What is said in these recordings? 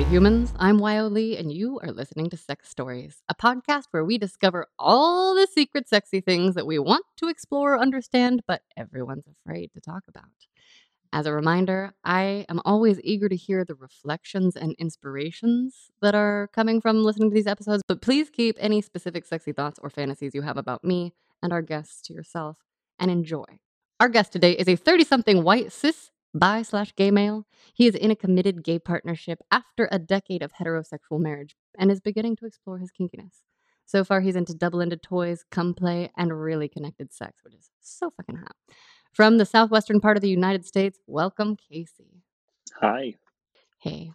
lovely humans. I'm Wyo Lee, and you are listening to Sex Stories, a podcast where we discover all the secret, sexy things that we want to explore or understand, but everyone's afraid to talk about. As a reminder, I am always eager to hear the reflections and inspirations that are coming from listening to these episodes, but please keep any specific sexy thoughts or fantasies you have about me and our guests to yourself and enjoy. Our guest today is a 30 something white cis bi slash gay male. He is in a committed gay partnership after a decade of heterosexual marriage and is beginning to explore his kinkiness. So far, he's into double ended toys, cum play, and really connected sex, which is so fucking hot. From the southwestern part of the United States, welcome, Casey. Hi. Hey,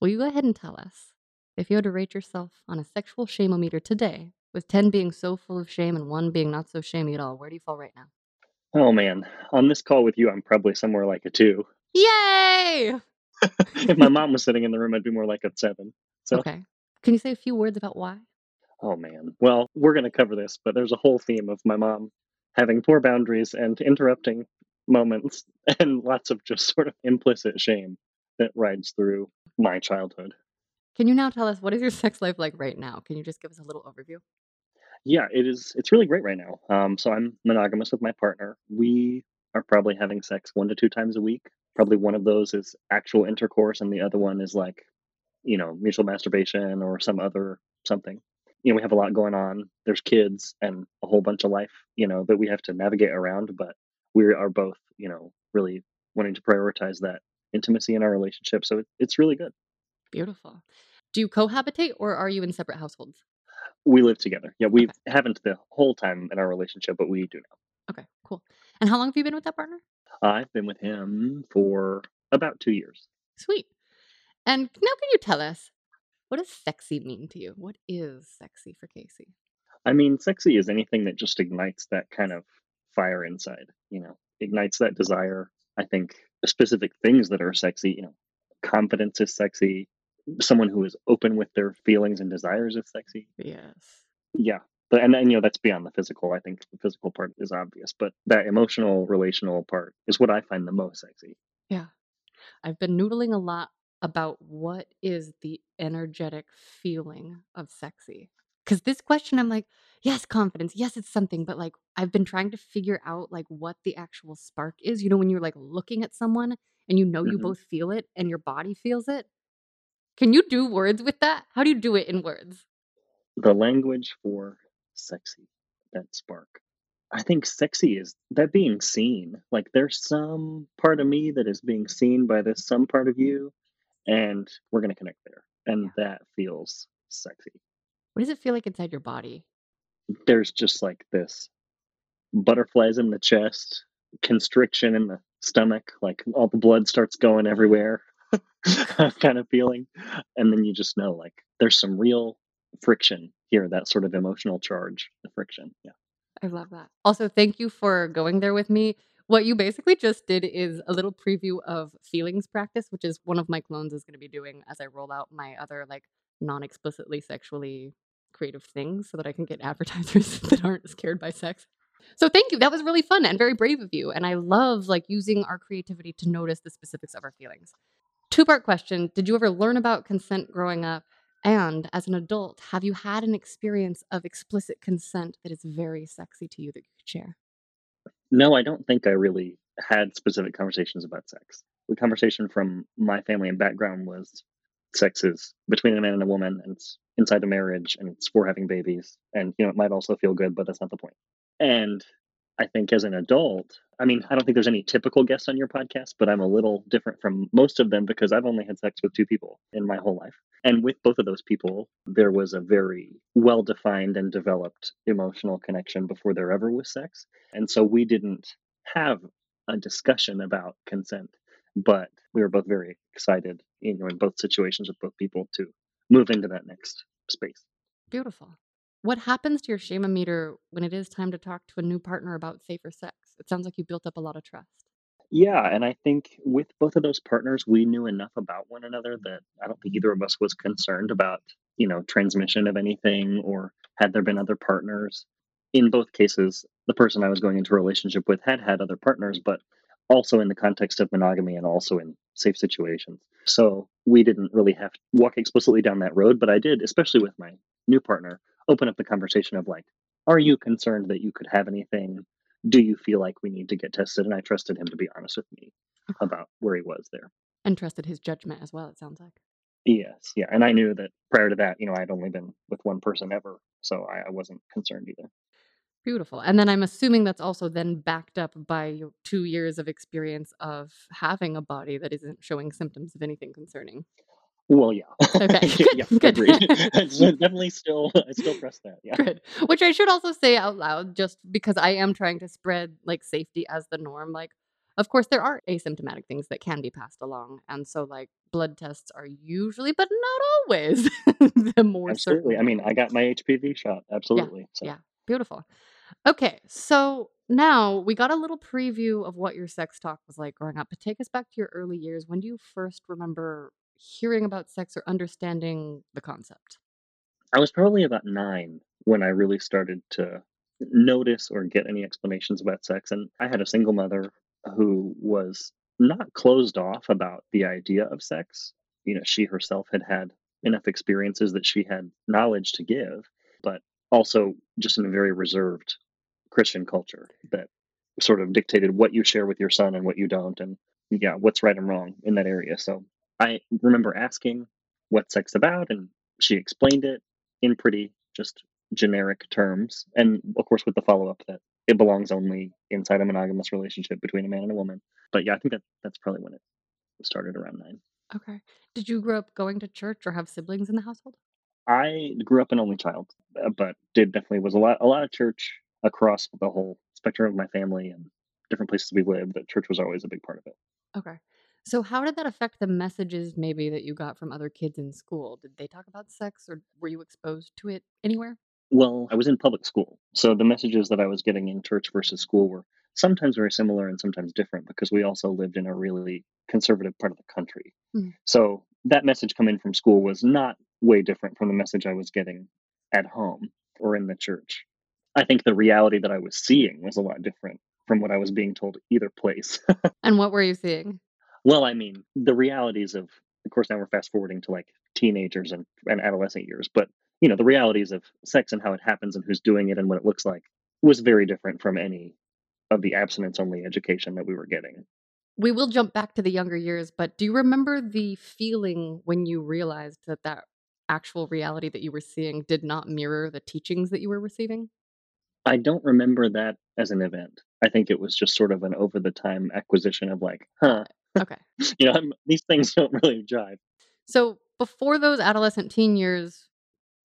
will you go ahead and tell us if you had to rate yourself on a sexual shameometer today, with 10 being so full of shame and 1 being not so shamey at all, where do you fall right now? Oh man, on this call with you, I'm probably somewhere like a two. Yay! if my mom was sitting in the room, I'd be more like a seven. So, Okay. Can you say a few words about why? oh man. Well, we're going to cover this, but there's a whole theme of my mom having poor boundaries and interrupting moments and lots of just sort of implicit shame that rides through my childhood. Can you now tell us what is your sex life like right now? Can you just give us a little overview? Yeah, it is. It's really great right now. Um, so I'm monogamous with my partner. We are probably having sex one to two times a week. Probably one of those is actual intercourse, and the other one is like, you know, mutual masturbation or some other something. You know, we have a lot going on. There's kids and a whole bunch of life, you know, that we have to navigate around. But we are both, you know, really wanting to prioritize that intimacy in our relationship. So it, it's really good. Beautiful. Do you cohabitate or are you in separate households? We live together. Yeah, we haven't the whole time in our relationship, but we do now. Okay, cool. And how long have you been with that partner? I've been with him for about two years. Sweet. And now can you tell us what does sexy mean to you? What is sexy for Casey? I mean, sexy is anything that just ignites that kind of fire inside, you know, ignites that desire. I think specific things that are sexy, you know, confidence is sexy. Someone who is open with their feelings and desires is sexy. Yes. Yeah. But and, and you know that's beyond the physical. I think the physical part is obvious, but that emotional, relational part is what I find the most sexy. Yeah. I've been noodling a lot about what is the energetic feeling of sexy. Because this question, I'm like, yes, confidence. Yes, it's something. But like, I've been trying to figure out like what the actual spark is. You know, when you're like looking at someone and you know you Mhm. both feel it and your body feels it. Can you do words with that? How do you do it in words? The language for sexy, that spark. I think sexy is that being seen. Like there's some part of me that is being seen by this some part of you, and we're gonna connect there. And Yeah. that feels sexy. What does it feel like inside your body? There's just like this butterflies in the chest, constriction in the stomach, like all the blood starts going everywhere kind of feeling. And then you just know like there's some real friction here, that sort of emotional charge, the friction. Yeah. I love that. Also, thank you for going there with me. What you basically just did is a little preview of feelings practice, which is one of my clones is going to be doing as I roll out my other like non-explicitly sexually creative things so that I can get advertisers that aren't scared by sex. So thank you. That was really fun and very brave of you. And I love like using our creativity to notice the specifics of our feelings. Two-part question. Did you ever learn about consent growing up? And as an adult, have you had an experience of explicit consent that is very sexy to you that you could share? No, I don't think I really had specific conversations about sex. The conversation from my family and background was sex is between a man and a woman and it's inside a marriage and it's for having babies. And you know, it might also feel good, but that's not the point. And I think as an adult, I mean, I don't think there's any typical guests on your podcast, but I'm a little different from most of them because I've only had sex with two people in my whole life. And with both of those people, there was a very well defined and developed emotional connection before there ever was sex. And so we didn't have a discussion about consent, but we were both very excited, you know, in both situations with both people to move into that next space. Beautiful. What happens to your shameometer when it is time to talk to a new partner about safer sex? It sounds like you built up a lot of trust. Yeah, and I think with both of those partners, we knew enough about one another that I don't think either of us was concerned about, you know, transmission of anything or had there been other partners. In both cases, the person I was going into a relationship with had had other partners, but also in the context of monogamy and also in safe situations. So we didn't really have to walk explicitly down that road, but I did, especially with my new partner, open up the conversation of like, are you concerned that you could have anything? Do you feel like we need to get tested? And I trusted him to be honest with me about where he was there. And trusted his judgment as well, it sounds like. Yes, yeah. And I knew that prior to that, you know, I had only been with one person ever. So I, I wasn't concerned either. Beautiful. And then I'm assuming that's also then backed up by your 2 years of experience of having a body that isn't showing symptoms of anything concerning. Well, yeah. Okay, yeah, good, good. definitely still, I still trust that. Yeah. Good. Which I should also say out loud just because I am trying to spread, like, safety as the norm, like, of course, there are asymptomatic things that can be passed along, and so, like, blood tests are usually, but not always, the more Absolutely. I mean, I got my HPV shot. Yeah, Absolutely. So yeah. Beautiful. Okay, so now we got a little preview of what your sex talk was like growing up, but take us back to your early years. When do you first remember hearing about sex or understanding the concept? I was probably about nine when I really started to notice or get any explanations about sex. And I had a single mother who was not closed off about the idea of sex. You know, she herself had had enough experiences that she had knowledge to give, but also just in a very reserved Christian culture that sort of dictated what you share with your son and what you don't, and yeah, what's right and wrong in that area. So I remember asking what sex about, and she explained it in pretty just generic terms, and of course with the follow up that it belongs only inside a monogamous relationship between a man and a woman. But yeah, I think that that's probably when it started around nine. Okay. Did you grow up going to church or have siblings in the household? I grew up an only child, uh, but did definitely was a lot a lot of church across the whole spectrum of my family and different places we lived. That church was always a big part of it. Okay. So how did that affect the messages maybe that you got from other kids in school? Did they talk about sex or were you exposed to it anywhere? Well, I was in public school, so the messages that I was getting in church versus school were sometimes very similar and sometimes different because we also lived in a really conservative part of the country. Mm. So that message coming from school was not way different from the message I was getting at home or in the church. I think the reality that I was seeing was a lot different from what I was being told either place. And what were you seeing? Well, I mean, the realities of of course now we're fast forwarding to like teenagers and, and adolescent years, but you know, the realities of sex and how it happens and who's doing it and what it looks like was very different from any of the abstinence only education that we were getting. We will jump back to the younger years, but do you remember the feeling when you realized that that actual reality that you were seeing did not mirror the teachings that you were receiving? I don't remember that as an event. I think it was just sort of an over the time acquisition of like, huh. Okay. you know, I'm, these things don't really jive. So before those adolescent teen years,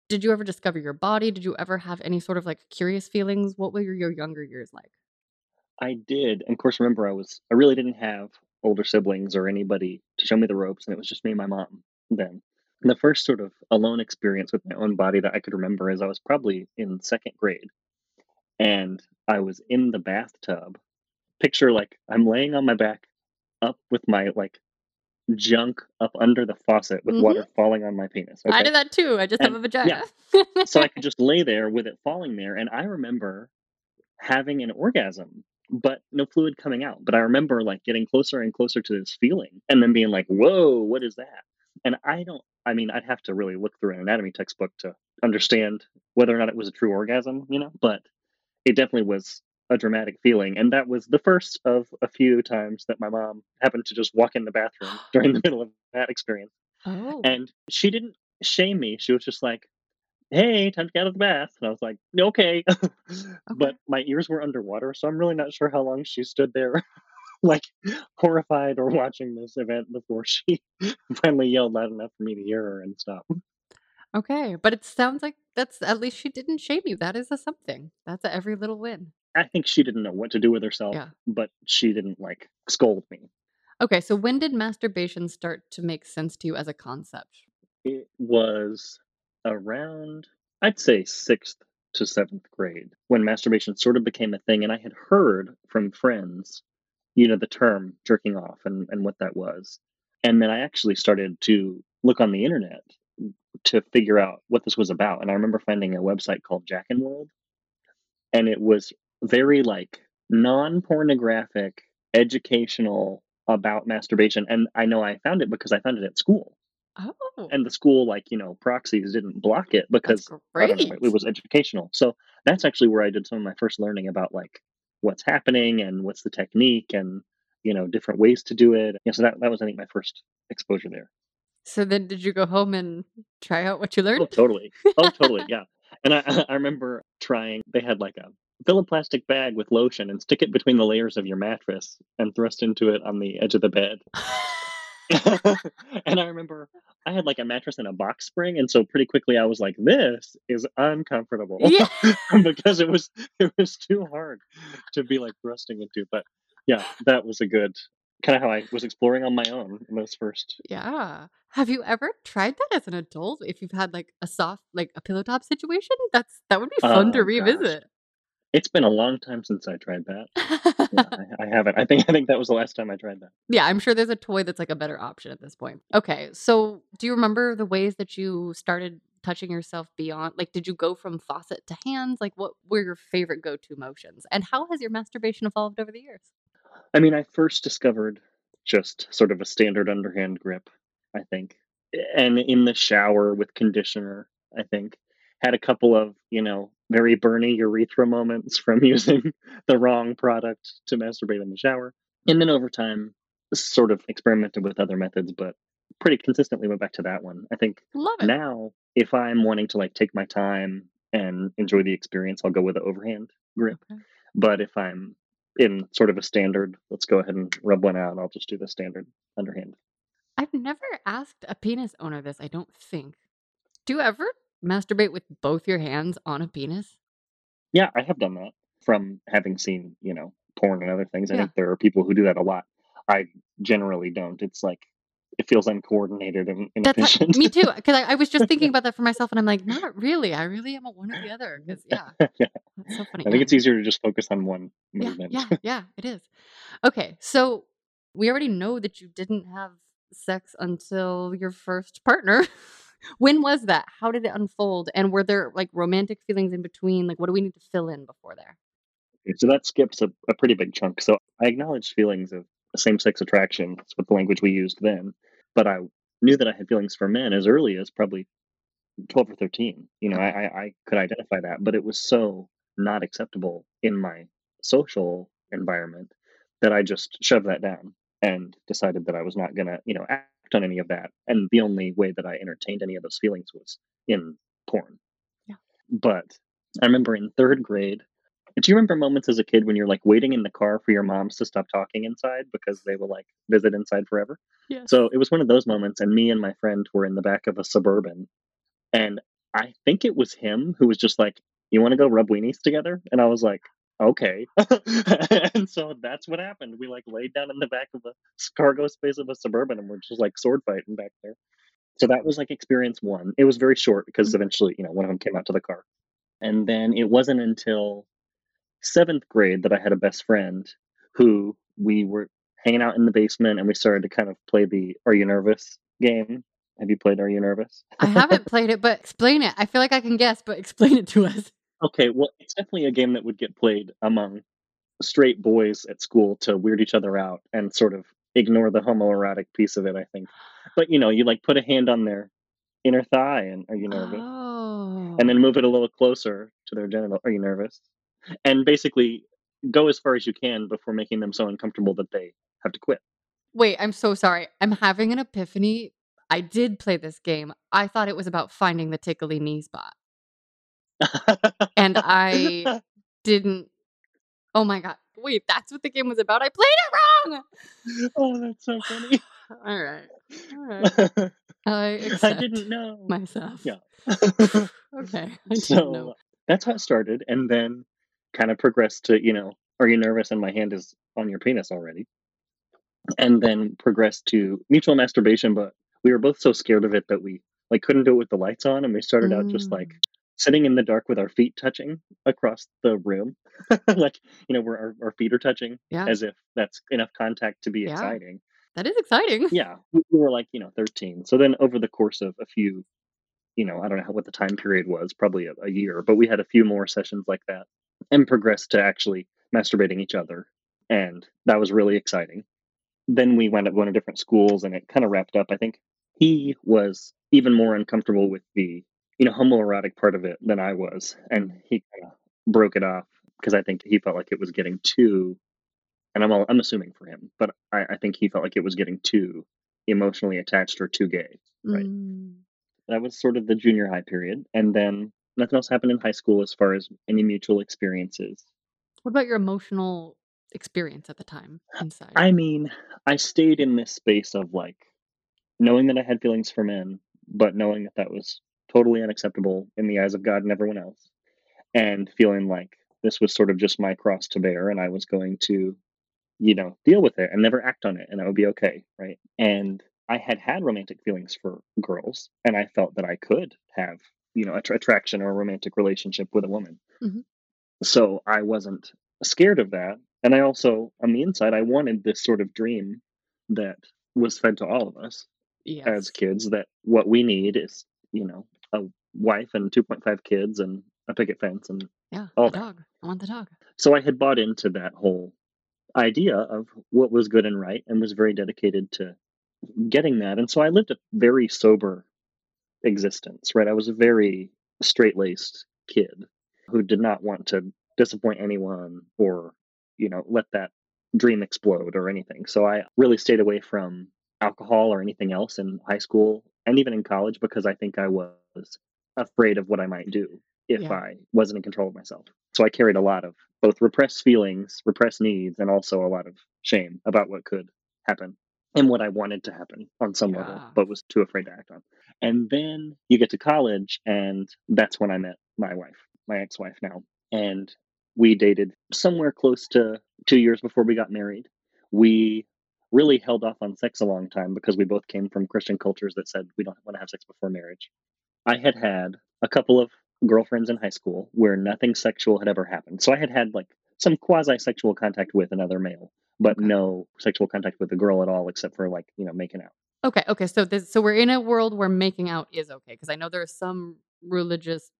did you ever discover your body? Did you ever have any sort of like curious feelings? What were your your younger years like? I did. And of course, remember, I was, I really didn't have older siblings or anybody to show me the ropes, and it was just me and my mom then. And the first sort of alone experience with my own body that I could remember is I was probably in second grade and I was in the bathtub. Picture like I'm laying on my back up with my like junk up under the faucet with Mhm. water falling on my penis. I Okay. did that too. I just have a vagina. so I could just lay there with it falling there. And I remember having an orgasm, but no fluid coming out. But I remember like getting closer and closer to this feeling and then being like, whoa, what is that? And I don't, I mean, I'd have to really look through an anatomy textbook to understand whether or not it was a true orgasm, you know, but it definitely was a dramatic feeling. And that was the first of a few times that my mom happened to just walk in the bathroom during the middle of that experience. oh. And she didn't shame me. She was just like, hey, time to get out of the bath. And I was like, okay. But my ears were underwater, so I'm really not sure how long she stood there, like horrified or watching this event before she finally yelled loud enough for me to hear her and stop. Okay. But it sounds like that's at least she didn't shame you. That is a something. That's a every little win. I think she didn't know what to do with herself, Yeah. but she didn't like scold me. Okay. So when did masturbation start to make sense to you as a concept? It was around, I'd say, sixth to seventh grade when masturbation sort of became a thing. And I had heard from friends, you know, the term jerking off and, and what that was. And then I actually started to look on the internet to figure out what this was about. And I remember finding a website called JackinWorld, and it was very like non pornographic, educational about masturbation, and I know I found it because I found it at school. Oh. And the school, like, you know, proxies didn't block it because know, it was educational. So that's actually where I did some of my first learning about like what's happening and what's the technique and you know different ways to do it. Yeah, so that that was I think my first exposure there. So then did you go home and try out what you oh, learned Oh, totally. Oh, totally. Yeah. And I I remember trying. They had like a fill a plastic bag with lotion and stick it between the layers of your mattress and thrust into it on the edge of the bed. and I remember I had like a mattress and a box spring, and so pretty quickly I was like, "This is uncomfortable," Yeah. because it was it was too hard to be like thrusting into. But yeah, that was a good kind of how I was exploring on my own in those first. Yeah. Have you ever tried that as an adult? If you've had like a soft, like a pillow top situation, that's that would be fun oh, to Oh gosh, revisit. It's been a long time since I tried that. Yeah, I, I haven't. I think I think that was the last time I tried that. Yeah, I'm sure there's a toy that's like a better option at this point. Okay, so do you remember the ways that you started touching yourself beyond? Like, did you go from faucet to hands? Like, what were your favorite go to motions? And how has your masturbation evolved over the years? I mean, I first discovered just sort of a standard underhand grip, I think. And in the shower with conditioner, I think. Had a couple of, you know, very burny urethra moments from using the wrong product to masturbate in the shower. And then over time, sort of experimented with other methods, but pretty consistently went back to that one. I think Love it. now, if I'm wanting to like take my time and enjoy the experience, I'll go with the overhand grip. Okay. But if I'm in sort of a standard, let's go ahead and rub one out, and I'll just do the standard underhand. I've never asked a penis owner this, I don't think. Do you ever masturbate with both your hands on a penis? Yeah, I have done that from having seen, you know, porn and other things. I Yeah. think there are people who do that a lot. I generally don't. It's like it feels uncoordinated and That's how, inefficient. me too. Because I, I was just thinking about that for myself, and I'm like, not really. I really am a one or the other. Because yeah, yeah. that's so funny. I Yeah. think it's easier to just focus on one Yeah, movement. yeah, yeah, it is. Okay, so we already know that you didn't have sex until your first partner. When was that? How did it unfold? And were there like romantic feelings in between? Like, what do we need to fill in before there? So that skips a, a pretty big chunk. So I acknowledged feelings of same sex attraction. That's what the language we used then. But I knew that I had feelings for men as early as probably 12 or 13. You know, I, I, I could identify that, but it was so not acceptable in my social environment that I just shoved that down and decided that I was not going to, you know, act on any of that. And the only way that I entertained any of those feelings was in porn. Yeah. But I remember in third grade, do you remember moments as a kid when you're like waiting in the car for your moms to stop talking inside because they will like visit inside forever? Yes. So it was one of those moments, and me and my friend were in the back of a suburban, and I think it was him who was just like, "You want to go rub weenies together?" And I was like, "Okay." and so that's what happened. We like laid down in the back of a cargo space of a suburban, and we're just like sword fighting back there. So that was like experience one. It was very short because Mhm. eventually, you know, one of them came out to the car, and then it wasn't until seventh grade that I had a best friend who we were hanging out in the basement and we started to kind of play the Are You Nervous game. Have you played Are You Nervous? I haven't played it, but explain it. I feel like I can guess, but explain it to us. Okay, well, it's definitely a game that would get played among straight boys at school to weird each other out and sort of ignore the homoerotic piece of it, I think. But you know, you like put a hand on their inner thigh and Are You Nervous? Oh. and then oh. move it a little closer to their genital. Are you nervous? And basically go as far as you can before making them so uncomfortable that they have to quit. Wait, I'm so sorry. I'm having an epiphany. I did play this game. I thought it was about finding the tickly knee spot. And I didn't. Oh my god. Wait, that's what the game was about. I played it wrong. oh, that's so funny. All right. All right. I I didn't know. myself. Yeah. Okay. I didn't know. so that's how it started, and then kind of progressed to you know, are you nervous? And my hand is on your penis already, and then progressed to mutual masturbation. But we were both so scared of it that we like couldn't do it with the lights on, and we started out just like Mm. Sitting in the dark with our feet touching across the room, like you know, where our, our feet are touching, Yeah. as if that's enough contact to be Yeah. exciting. That is exciting. Yeah, we we were like you know, thirteen. So then over the course of a few you know, I don't know what the time period was, probably a, a year, but we had a few more sessions like that and progressed to actually masturbating each other. And that was really exciting. then we went up going to different schools and it kind of wrapped up. I think he was even more uncomfortable with the, you know, homoerotic part of it than I was. And he kind of broke it off because I think he felt like it was getting too, and I'm, all, I'm assuming for him, but I, I think he felt like it was getting too emotionally attached or too gay. Right. Mm. That was sort of the junior high period. And then nothing else happened in high school as far as any mutual experiences. What about your emotional experience at the time inside? I mean, I stayed in this space of like knowing that I had feelings for men, but knowing that that was totally unacceptable in the eyes of God and everyone else, and feeling like this was sort of just my cross to bear, and I was going to, you know, deal with it and never act on it, and that would be okay, right? And I had had romantic feelings for girls, and I felt that I could have, you know, a attraction or a romantic relationship with a woman. Mhm. So I wasn't scared of that. And I also, on the inside, I wanted this sort of dream that was fed to all of us yes. as kids that what we need is, you know, a wife and 2.5 kids and a picket fence. And yeah, all the that. dog. I want the dog. so I had bought into that whole idea of what was good and right and was very dedicated to getting that. And so I lived a very sober existence, right? I was a very straight laced kid who did not want to disappoint anyone or, you know, let that dream explode or anything. So I really stayed away from alcohol or anything else in high school and even in college because I think I was afraid of what I might do if Yeah. I wasn't in control of myself. So I carried a lot of both repressed feelings, repressed needs, and also a lot of shame about what could happen and what I wanted to happen on some level, but was too afraid to act on. And then you get to college, and that's when I met my wife, my ex wife now. And we dated somewhere close to two years before we got married. We really held off on sex a long time because we both came from Christian cultures that said we don't want to have sex before marriage. I had had a couple of girlfriends in high school where nothing sexual had ever happened. So I had had like some quasi sexual contact with another male, but Okay. no sexual contact with a girl at all, except for like, you know, making out. Okay, okay. So this so we're in a world where making out is okay because I know there are some religious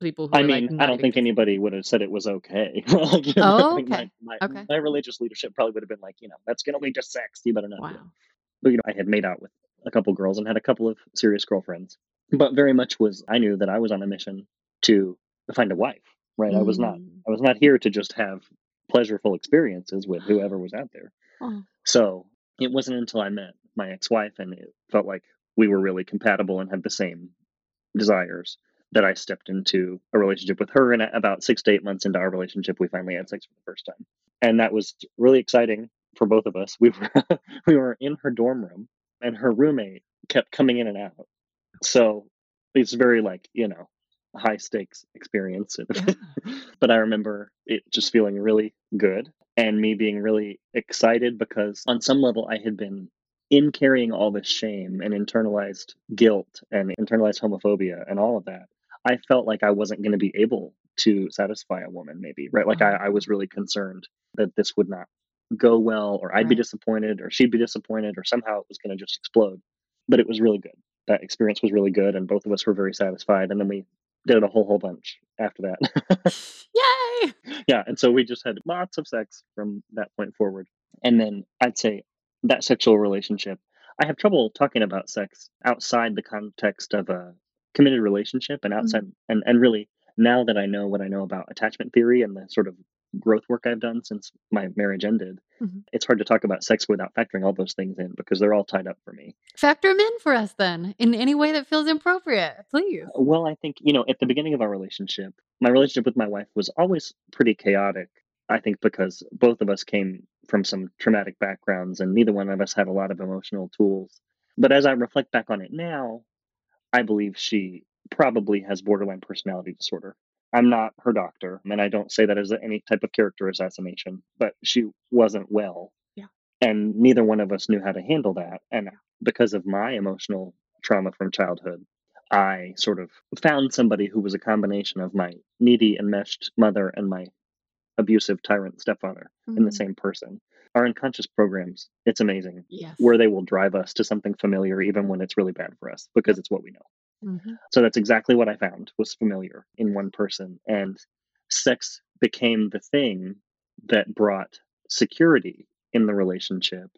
people who I like mean, not I don't think anybody would have said it was okay. Oh, like, you know, Oh, okay. My, my, Okay. my religious leadership probably would have been like, you know, that's going to lead to sex. You better not. Wow. But, you know, I had made out with a couple girls and had a couple of serious girlfriends, but very much was, I knew that I was on a mission to find a wife, right? I was not, Mm. I was not here to just have pleasureful experiences with whoever was out there. Oh, So it wasn't until I met my ex wife and it felt like we were really compatible and had the same desires that I stepped into a relationship with her. And about six to eight months into our relationship, we finally had sex for the first time. And that was really exciting for both of us. We were, we were in her dorm room and her roommate kept coming in and out. So it's very like, you know, high stakes experience. yeah. but I remember it just feeling really good and me being really excited because on some level I had been in carrying all this shame and internalized guilt and internalized homophobia and all of that. I felt like I wasn't going to be able to satisfy a woman, maybe, right? Like I, mm-hmm. I was really concerned that this would not go well, or I'd be disappointed, or she'd be disappointed, or somehow it was going to just explode. But it was really good. That experience was really good, and both of us were very satisfied. And then we did a whole whole bunch after that. Yay! yeah, and so we just had lots of sex from that point forward. And then I'd say that sexual relationship, I have trouble talking about sex outside the context of a committed relationship and mm-hmm. outside and, and really now that I know what I know about attachment theory and the sort of growth work I've done since my marriage ended, Mhm. it's hard to talk about sex without factoring all those things in because they're all tied up for me. Factor them in for us then in any way that feels appropriate, please. Well, I think, you know, at the beginning of our relationship, my relationship with my wife was always pretty chaotic. I think because both of us came from some traumatic backgrounds and neither one of us had a lot of emotional tools. But as I reflect back on it now, I believe she probably has borderline personality disorder. I'm not her doctor, and I don't say that as any type of character assassination, but she wasn't well. Yeah. And neither one of us knew how to handle that. And because of my emotional trauma from childhood, I sort of found somebody who was a combination of my needy, enmeshed mother and my abusive tyrant stepfather in the Mm. same person. Our unconscious programs, it's amazing Yes. where they will drive us to something familiar even when it's really bad for us because it's what we know. Mhm. So that's exactly what I found was familiar in one person. And sex became the thing that brought security in the relationship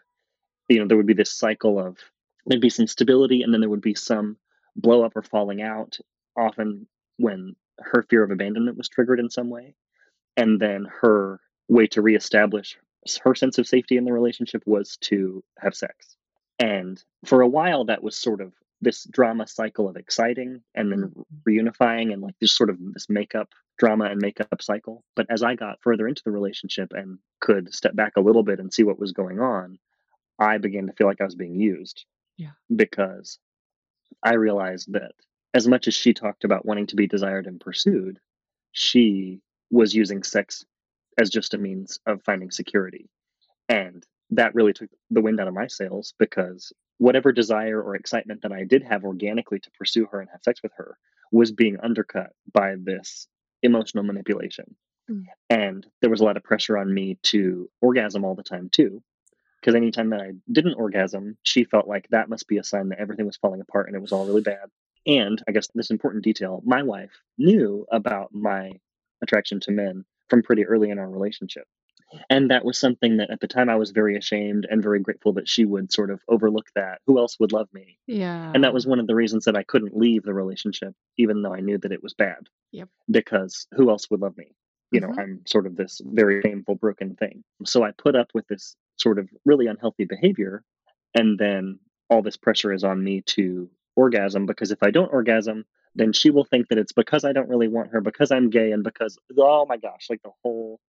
you know, there would be this cycle of there'd be some stability and then there would be some blow up or falling out, often when her fear of abandonment was triggered in some way. And then her way to reestablish her sense of safety in the relationship was to have sex. And for a while, that was sort of this drama cycle of exciting and then Mhm. reunifying and like just sort of this makeup drama and makeup cycle. But as I got further into the relationship and could step back a little bit and see what was going on, I began to feel like I was being used. Yeah. Because I realized that as much as she talked about wanting to be desired and pursued, she was using sex as just a means of finding security. And that really took the wind out of my sails because whatever desire or excitement that I did have organically to pursue her and have sex with her was being undercut by this emotional manipulation. Mm. And there was a lot of pressure on me to orgasm all the time too. Because anytime that I didn't orgasm, she felt like that must be a sign that everything was falling apart and it was all really bad. And I guess this important detail my wife knew about my attraction to men from pretty early in our relationship. And that was something that at the time I was very ashamed and very grateful that she would sort of overlook that. Who else would love me? Yeah. And that was one of the reasons that I couldn't leave the relationship, even though I knew that it was bad. Yep. Because who else would love me? You know, Mhm. I'm sort of this very painful, broken thing. So I put up with this sort of really unhealthy behavior. And then all this pressure is on me to orgasm because if I don't orgasm, then she will think that it's because I don't really want her, because I'm gay, and because, oh my gosh, like the whole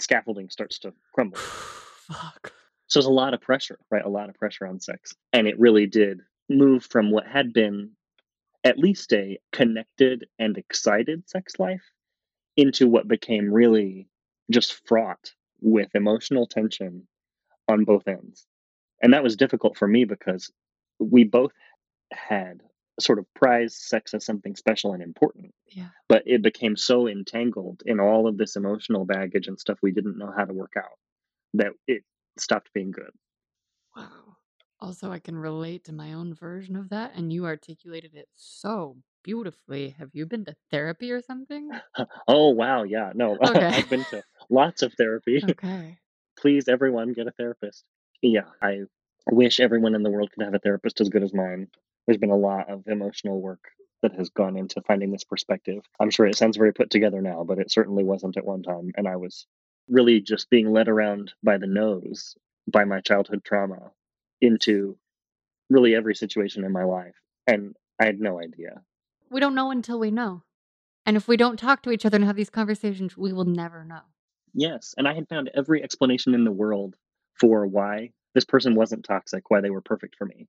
scaffolding starts to crumble. Fuck. So there's a lot of pressure, right? A lot of pressure on sex. And it really did move from what had been at least a connected and excited sex life into what became really just fraught with emotional tension on both ends. And that was difficult for me because we both had sort of prized sex as something special and important Yeah. but it became so entangled in all of this emotional baggage and stuff we didn't know how to work out that it stopped being good. Wow. Also, I can relate to my own version of that, and you articulated it so beautifully. Have you been to therapy or something? Oh wow, yeah, no, Okay. I've been to lots of therapy. Okay. Please, everyone, get a therapist. Yeah, I wish everyone in the world could have a therapist as good as mine. There's been a lot of emotional work that has gone into finding this perspective. I'm sure it sounds very put together now, but it certainly wasn't at one time. And I was really just being led around by the nose by my childhood trauma into really every situation in my life. And I had no idea. We don't know until we know. And if we don't talk to each other and have these conversations, we will never know. Yes. And I had found every explanation in the world for why this person wasn't toxic, why they were perfect for me.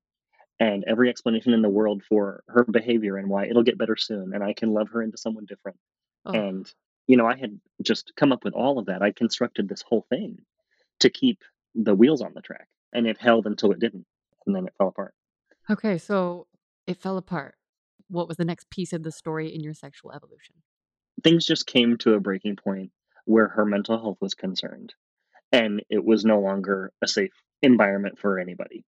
And every explanation in the world for her behavior and why it'll get better soon and I can love her into someone different. Oh, And, you know, I had just come up with all of that. I constructed this whole thing to keep the wheels on the track. And it held until it didn't. And then it fell apart. okay. So it fell apart. What was the next piece of the story in your sexual evolution? Things just came to a breaking point where her mental health was concerned. And it was no longer a safe environment for anybody.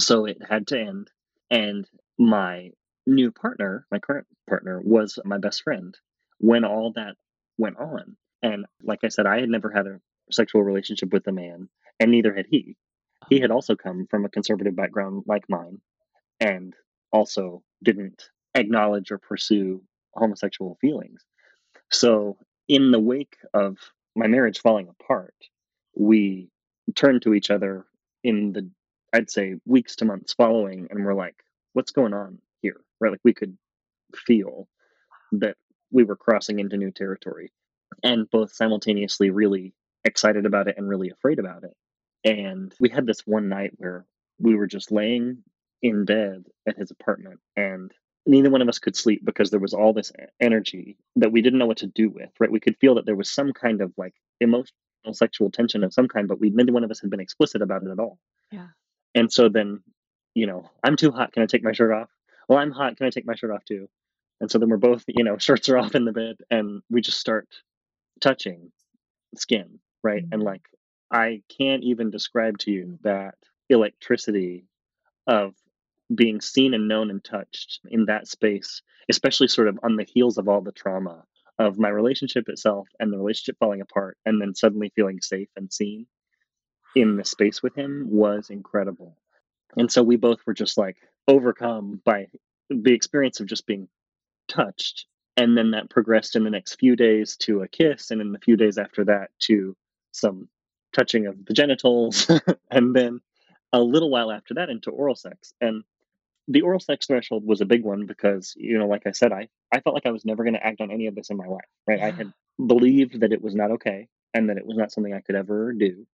So it had to end. And my new partner, my current partner, was my best friend when all that went on. And like I said, I had never had a sexual relationship with a man, and neither had he. He had also come from a conservative background like mine and also didn't acknowledge or pursue homosexual feelings. So, in the wake of my marriage falling apart, we turned to each other in the, I'd say, weeks to months following, and we're like, what's going on here? Right? Like, we could feel that we were crossing into new territory and both simultaneously really excited about it and really afraid about it. And we had this one night where we were just laying in bed at his apartment and neither one of us could sleep because there was all this energy that we didn't know what to do with, right? We could feel that there was some kind of like emotional sexual tension of some kind, but we neither one of us had been explicit about it at all. Yeah. And so then, you know, I'm too hot. Can I take my shirt off? Well, I'm hot. Can I take my shirt off too? And so then we're both, you know, shirts are off in the bed and we just start touching skin, right? And Mhm. like, I can't even describe to you that electricity of being seen and known and touched in that space, especially sort of on the heels of all the trauma of my relationship itself and the relationship falling apart, and then suddenly feeling safe and seen in the space with him was incredible. And so we both were just like overcome by the experience of just being touched. And then that progressed in the next few days to a kiss, and in the few days after that to some touching of the genitals, and then a little while after that into oral sex. And the oral sex threshold was a big one because, you know, like I said, I, I felt like I was never going to act on any of this in my life, right? I had believed that it was not okay and that it was not something I could ever do.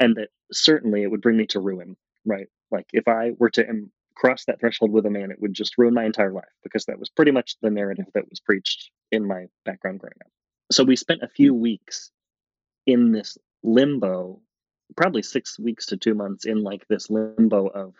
And that certainly it would bring me to ruin, right? Like if I were to um, cross that threshold with a man, it would just ruin my entire life because that was pretty much the narrative that was preached in my background growing up. So we spent a few weeks in this limbo, probably six weeks to two months in like this limbo of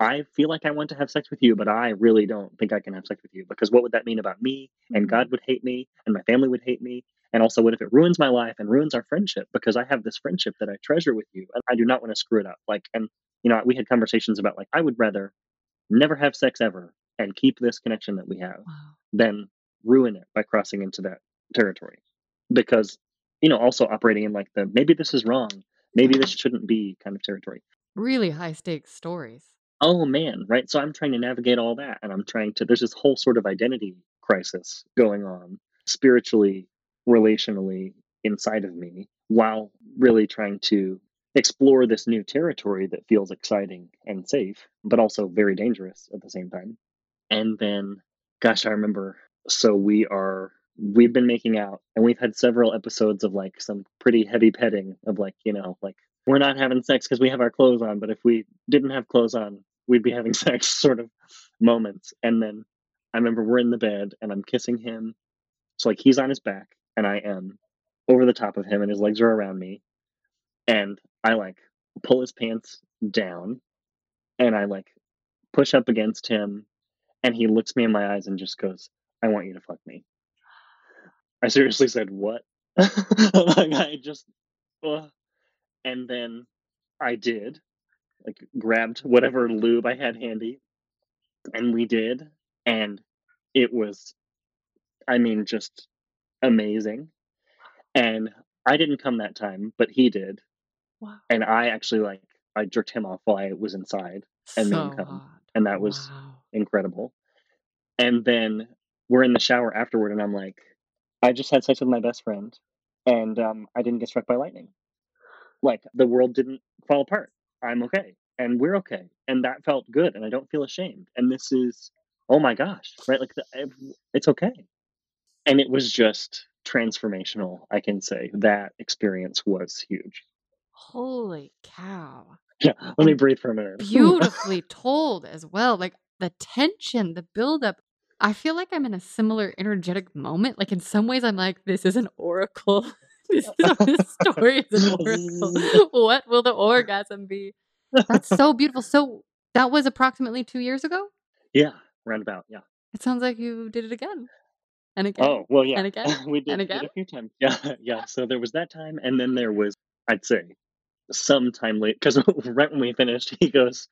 I feel like I want to have sex with you, but I really don't think I can have sex with you because what would that mean about me? And God would hate me, and my family would hate me. And also, what if it ruins my life and ruins our friendship? Because I have this friendship that I treasure with you, and I do not want to screw it up. Like, and you know, we had conversations about like I would rather never have sex ever and keep this connection that we have Wow. than ruin it by crossing into that territory. Because you know, also operating in like the maybe this is wrong, maybe this shouldn't be kind of territory. Really high stakes stories. Oh man, right? So I'm trying to navigate all that and I'm trying to there's this whole sort of identity crisis going on spiritually, relationally inside of me while really trying to explore this new territory that feels exciting and safe, but also very dangerous at the same time. And then gosh, I remember so we are we've been making out and we've had several episodes of like some pretty heavy petting of like, you know, like we're not having sex because we have our clothes on, but if we didn't have clothes on, we'd be having sex sort of moments. And then I remember we're in the bed and I'm kissing him. So like he's on his back and I am over the top of him and his legs are around me. And I like pull his pants down and I like push up against him and he looks me in my eyes and just goes, I want you to fuck me. I seriously said, What? like I just ugh. and then I did. Like grabbed whatever lube I had handy and we did. And it was I mean just amazing. And I didn't come that time, but he did. Wow. And I actually like I jerked him off while I was inside and made him come. hot. And that was Wow. incredible. And then we're in the shower afterward, and I'm like, I just had sex with my best friend, and um, I didn't get struck by lightning. Like the world didn't fall apart. I'm okay, and we're okay, and that felt good, and I don't feel ashamed. And this is, oh my gosh, right? Like the, it's okay, and it was just transformational. I can say that experience was huge. Holy cow. Yeah, let me breathe for a minute. beautifully told as well. Like the tension, the buildup. I feel like I'm in a similar energetic moment. Like in some ways, I'm like, this is an oracle. this, this story is an oracle. what will the orgasm be? That's so beautiful. So that was approximately two years ago. yeah, roundabout. Yeah. It sounds like you did it again and again Oh, well, yeah. and again we did, and did again. a few times. Yeah, yeah. So there was that time, and then there was, I'd say, some time late, because right when we finished, he goes,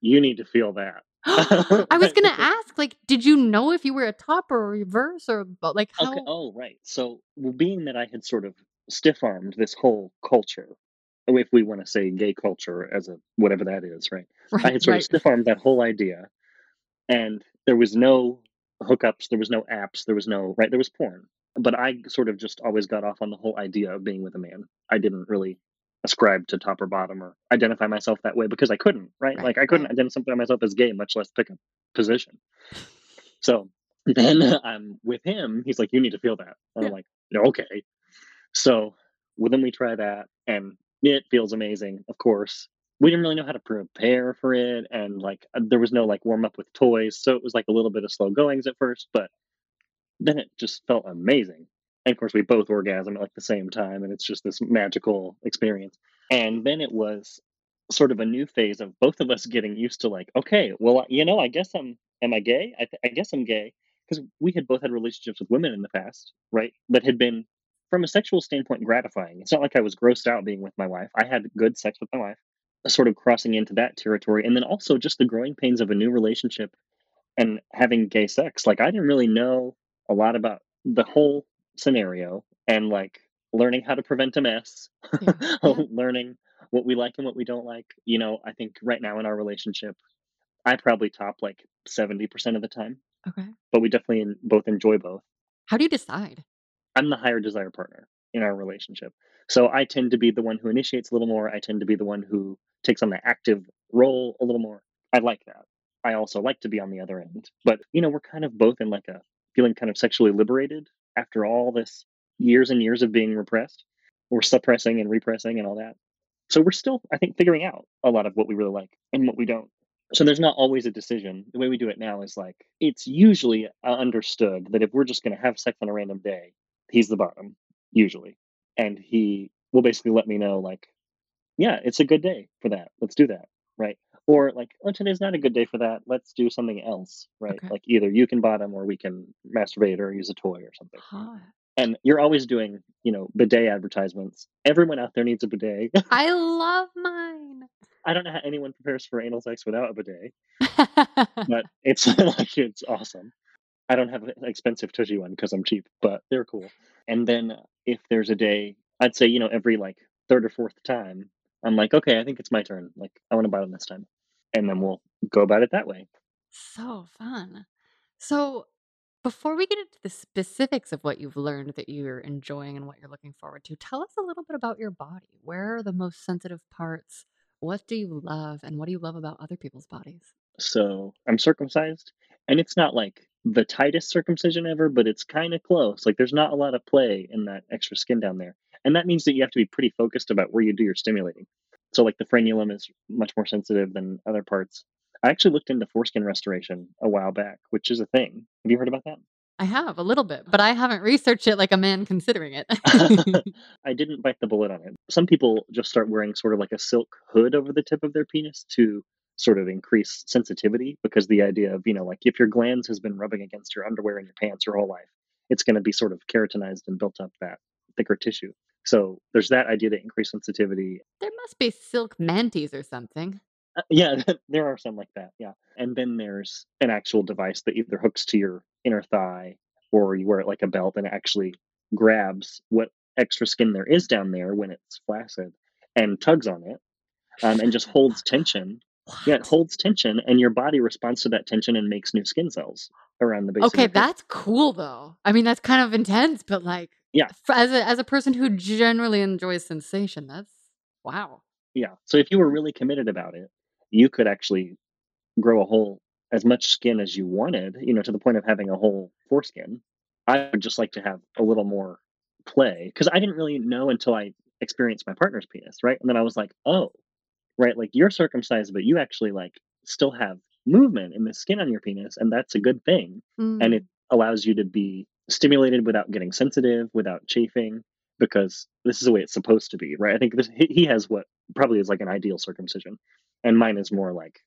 "You need to feel that." I was gonna ask, like, did you know if you were a top or a reverse or like how? Okay. Oh, right. So, well, being that I had sort of stiff armed this whole culture, oh, if we want to say gay culture as a whatever that is, right? I had sort of stiff armed that whole idea, and there was no hookups, there was no apps, there was no right, there was porn. But I sort of just always got off on the whole idea of being with a man. I didn't really ascribe to top or bottom or identify myself that way because I couldn't, right? Right, Like I couldn't identify myself as gay, much less pick a position. So then I'm with him. He's like, "You need to feel that." And I'm like, "Yeah, "Okay." So well, then we try that, and it feels amazing. Of course, we didn't really know how to prepare for it, and like uh, there was no like warm up with toys, so it was like a little bit of slow goings at first, but then it just felt amazing. And of course, we both orgasm at like the same time, and it's just this magical experience. And then it was sort of a new phase of both of us getting used to like, okay, well, you know, I guess I'm, am I gay? I, th- I guess I'm gay because we had both had relationships with women in the past, right? That had been, from a sexual standpoint, gratifying. It's not like I was grossed out being with my wife. I had good sex with my wife, sort of crossing into that territory, and then also just the growing pains of a new relationship and having gay sex. Like I didn't really know a lot about the whole scenario and like learning how to prevent a mess, Yeah, yeah. learning what we like and what we don't like. You know, I think right now in our relationship, I probably top like 70% of the time, Okay. but we definitely both enjoy both. How do you decide? I'm the higher desire partner in our relationship. So I tend to be the one who initiates a little more. I tend to be the one who takes on the active role a little more. I like that. I also like to be on the other end. But, you know, we're kind of both in like a feeling kind of sexually liberated after all this years and years of being repressed. We're suppressing and repressing and all that. So we're still, I think, figuring out a lot of what we really like and what we don't. So there's not always a decision. The way we do it now is like it's usually uh, understood that if we're just going to have sex on a random day, he's the bottom usually, and he will basically let me know like, yeah, it's a good day for that. Let's do that, right? Or like, oh, today's not a good day for that. Let's do something else, right? Okay. Like either you can bottom or we can masturbate or use a toy or something. Hot. And you're always doing, you know, bidet advertisements. Everyone out there needs a bidet. I love mine. I don't know how anyone prepares for anal sex without a bidet, but it's like it's awesome. I don't have an expensive tushy one because I'm cheap, but they're cool. And then if there's a day, I'd say you know every like third or fourth time, I'm like, okay, I think it's my turn. Like I want to bottom this time, and then we'll go about it that way. so fun. So, before we get into the specifics of what you've learned that you're enjoying and what you're looking forward to, tell us a little bit about your body. Where are the most sensitive parts? What do you love? And what do you love about other people's bodies? So I'm circumcised, and it's not like the tightest circumcision ever, but it's kind of close. Like there's not a lot of play in that extra skin down there. And that means that you have to be pretty focused about where you do your stimulating. So like the frenulum is much more sensitive than other parts. I actually looked into foreskin restoration a while back, which is a thing. Have you heard about that? I have a little bit, but I haven't researched it like a man considering it. I didn't bite the bullet on it. Some people just start wearing sort of like a silk hood over the tip of their penis to sort of increase sensitivity because the idea of, you know, like if your glands has been rubbing against your underwear and your pants your whole life, it's going to be sort of keratinized and built up that thicker tissue. So there's that idea to increase sensitivity. there must be silk mantis or something. Uh, yeah, there are some like that. Yeah. And then there's an actual device that either hooks to your inner thigh or you wear it like a belt and it actually grabs what extra skin there is down there when it's flaccid and tugs on it um, and just holds tension. Yeah, it holds tension and your body responds to that tension and makes new skin cells around the base of Okay, that's cool though. I mean, that's kind of intense, but like, Yeah. as a as a person who generally enjoys sensation, that's wow. Yeah. So if you were really committed about it, you could actually grow a whole as much skin as you wanted, you know, to the point of having a whole foreskin. I would just like to have a little more play because I didn't really know until I experienced my partner's penis, right? And then I was like, oh, right, like you're circumcised, but you actually like still have movement in the skin on your penis, and that's a good thing. And Mm. it allows you to be stimulated without getting sensitive, without chafing, because this is the way it's supposed to be, right? I think this, he, he has what probably is like an ideal circumcision, and mine is more like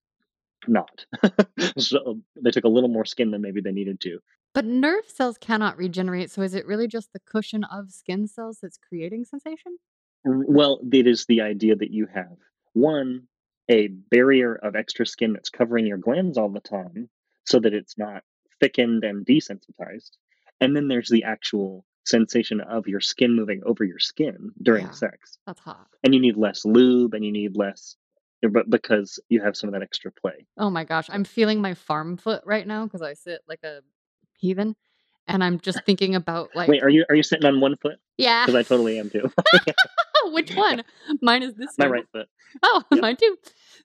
not. so they took a little more skin than maybe they needed to. But nerve cells cannot regenerate, so is it really just the cushion of skin cells that's creating sensation? Mm, well, it is the idea that you have one, a barrier of extra skin that's covering your glands all the time so that it's not thickened and desensitized. And then there's the actual sensation of your skin moving over your skin during Yeah. sex. That's hot. And you need less lube and you need less, but because you have some of that extra play. Oh my gosh, I'm feeling my farm foot right now because I sit like a heathen, and I'm just thinking about like Wait, are you are you sitting on one foot? yeah. Because I totally am too. Which one? Mine is this My one. right foot. Oh, Yep. mine too.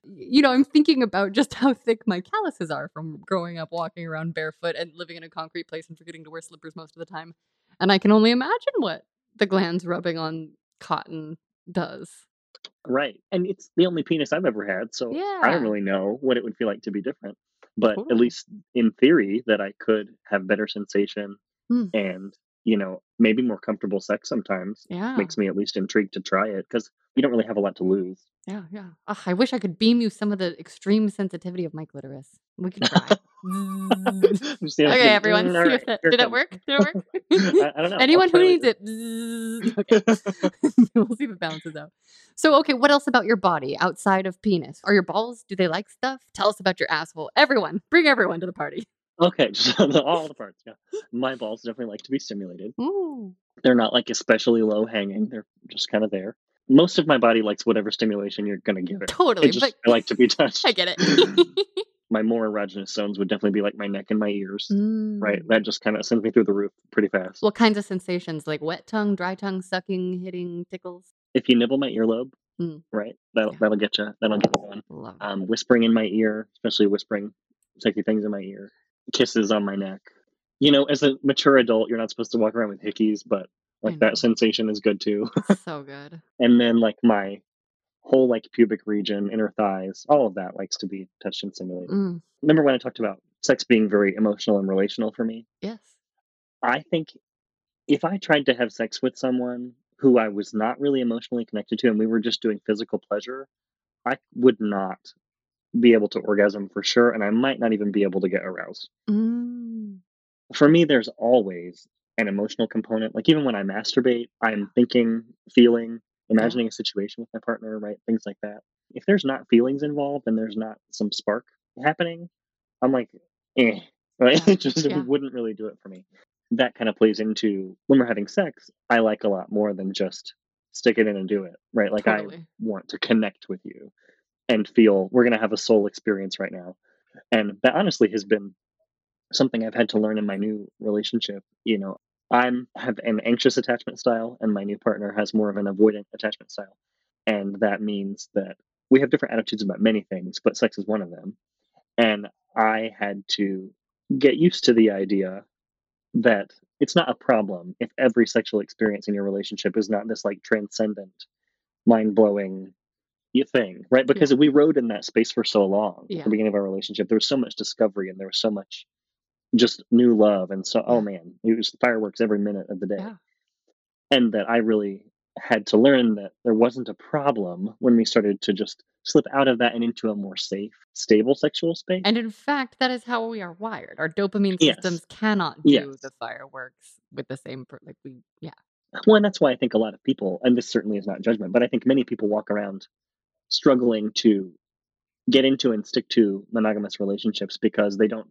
You know, I'm thinking about just how thick my calluses are from growing up walking around barefoot and living in a concrete place and forgetting to wear slippers most of the time. And I can only imagine what the glands rubbing on cotton does. Right. And it's the only penis I've ever had, so I don't really know what it would feel like to be different. But at least in theory, that I could have better sensation Hmm. and, you know, maybe more comfortable sex sometimes Yeah. makes me at least intrigued to try it because you don't really have a lot to lose. Yeah, yeah. Ugh, I wish I could beam you some of the extreme sensitivity of my clitoris. We could try. Okay, everyone. "Mm, See if right, that, did it that work? Did it work? I, I don't know. Anyone who needs it. Okay. we'll see if it balances out. So, okay, what else about your body outside of penis? Are your balls, do they like stuff? Tell us about your asshole. Everyone, bring everyone to the party. Okay, just all the parts. Yeah, my balls definitely like to be stimulated. Ooh. They're not like especially low hanging. They're just kind of there. most of my body likes whatever stimulation you're going to give it. Totally. It just, but I like to be touched. I get it. my more erogenous zones would definitely be like my neck and my ears. Right. Mm. That just kind of sends me through the roof pretty fast. What kinds of sensations? Like wet tongue, dry tongue, sucking, hitting, tickles? if you nibble my earlobe, Mm. right, that'll Yeah. that'll get you. That'll get you. Love. Um, whispering in my ear, especially whispering sexy things in my ear, kisses on my neck. You know, as a mature adult, you're not supposed to walk around with hickeys, but like that sensation is good too. so good. and then like my whole like pubic region, inner thighs, all of that likes to be touched and stimulated. Mm. Remember when I talked about sex being very emotional and relational for me? Yes. I think if I tried to have sex with someone who I was not really emotionally connected to and we were just doing physical pleasure, I would not be able to orgasm for sure. And I might not even be able to get aroused. Mm. For me, there's always an emotional component. Like even when I masturbate, I'm thinking, feeling, imagining a situation with my partner, right? Things like that. If there's not feelings involved and there's not some spark happening, I'm like, eh, right? Yeah, It just yeah. wouldn't really do it for me. That kind of plays into when we're having sex, I like a lot more than just stick it in and do it, right? Like I want to connect with you and feel we're going to have a soul experience right now. And that honestly has been something I've had to learn in my new relationship. You know, I'm have an anxious attachment style and my new partner has more of an avoidant attachment style. And that means that we have different attitudes about many things, but sex is one of them. And I had to get used to the idea that it's not a problem if every sexual experience in your relationship is not this like transcendent, mind blowing thing, right? Because we rode in that space for so long Yeah. at the beginning of our relationship. There was so much discovery and there was so much just new love. And so, oh man, it was fireworks every minute of the day. Yeah. And that I really had to learn that there wasn't a problem when we started to just slip out of that and into a more safe, stable sexual space. And in fact, that is how we are wired. Our dopamine Yes. systems cannot do Yes. the fireworks with the same, per- like we, yeah. Well, and that's why I think a lot of people, and this certainly is not judgment, but I think many people walk around struggling to get into and stick to monogamous relationships because they don't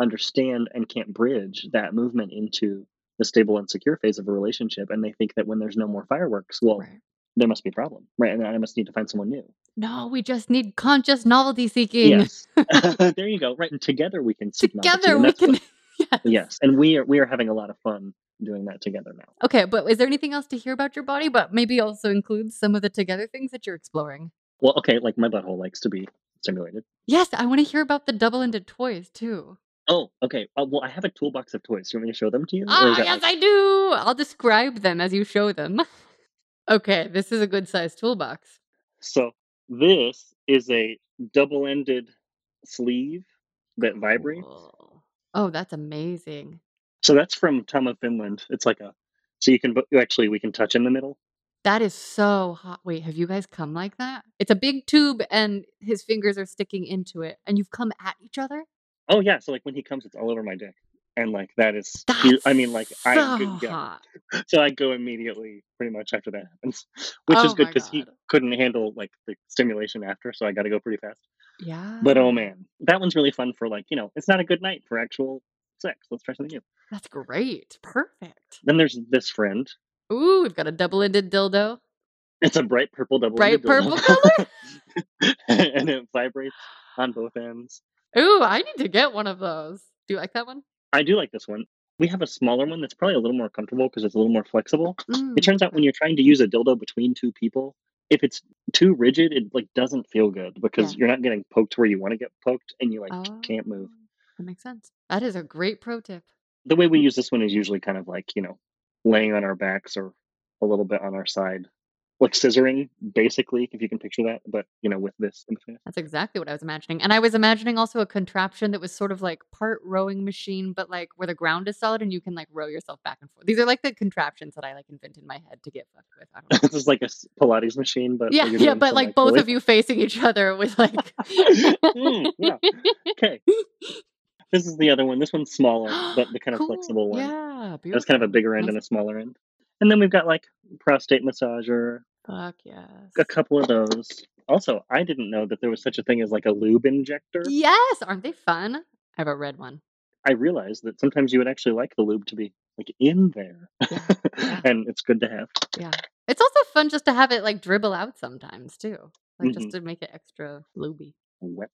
understand and can't bridge that movement into the stable and secure phase of a relationship. And they think that when there's no more fireworks, well, Right. there must be a problem, right? And I must need to find someone new. No, we just need conscious novelty seeking. Yes. there you go. Right. And together we can seek Together we can. yes. yes. And we are we are having a lot of fun doing that together now. Okay, but is there anything else to hear about your body? But maybe also includes some of the together things that you're exploring. Well, okay, like my butthole likes to be stimulated. Yes, I want to hear about the double-ended toys too. Oh, okay. Uh, well, I have a toolbox of toys. Do you want me to show them to you? Ah, yes, like- I do. I'll describe them as you show them. okay, this is a good sized toolbox. So this is a double-ended sleeve that vibrates. Cool. Oh, that's amazing. So that's from Tom of Finland. It's like a so you can actually we can touch in the middle. That is so hot. Wait, have you guys come like that? It's a big tube and his fingers are sticking into it, and you've come at each other? Oh yeah, so like when he comes, it's all over my dick, and like that is. That's I mean, like I so go- yeah. hot. So I go immediately, pretty much after that happens, which is Oh good because he couldn't handle like the stimulation after, so I got to go pretty fast. Yeah. But oh man, that one's really fun for like you know, it's not a good night for actual sex. Let's try something new. That's great. Perfect. Then there's this friend. Ooh, we've got a double-ended dildo. It's a bright purple double. Bright purple color. and it vibrates on both ends. Ooh, I need to get one of those. Do you like that one? I do like this one. We have a smaller one that's probably a little more comfortable because it's a little more flexible. Mm, It turns out when you're trying to use a dildo between two people, if it's too rigid, it like doesn't feel good because Yeah. you're not getting poked where you want to get poked and you like Oh, can't move. That makes sense. That is a great pro tip. The way we use this one is usually kind of like, you know, laying on our backs or a little bit on our side. Like scissoring, basically, if you can picture that, but you know, with this in between. That's exactly what I was imagining. And I was imagining also a contraption that was sort of like part rowing machine, but like where the ground is solid and you can like row yourself back and forth. These are like the contraptions that I like invent in my head to get fucked with. I don't know. this is like a Pilates machine, but yeah, yeah, but like both of you facing each other with like Mm, yeah. Okay. This is the other one. This one's smaller, but the kind of Cool. flexible one. Yeah, beautiful. That's kind of a bigger end Nice. and a smaller end. And then we've got like prostate massager, Fuck yes. a couple of those. Also, I didn't know that there was such a thing as like a lube injector. Yes, aren't they fun? I have a red one. I realized that sometimes you would actually like the lube to be like in there. Yeah, yeah. and it's good to have. Yeah. It's also fun just to have it like dribble out sometimes too, like just Mhm. to make it extra looby. Wet.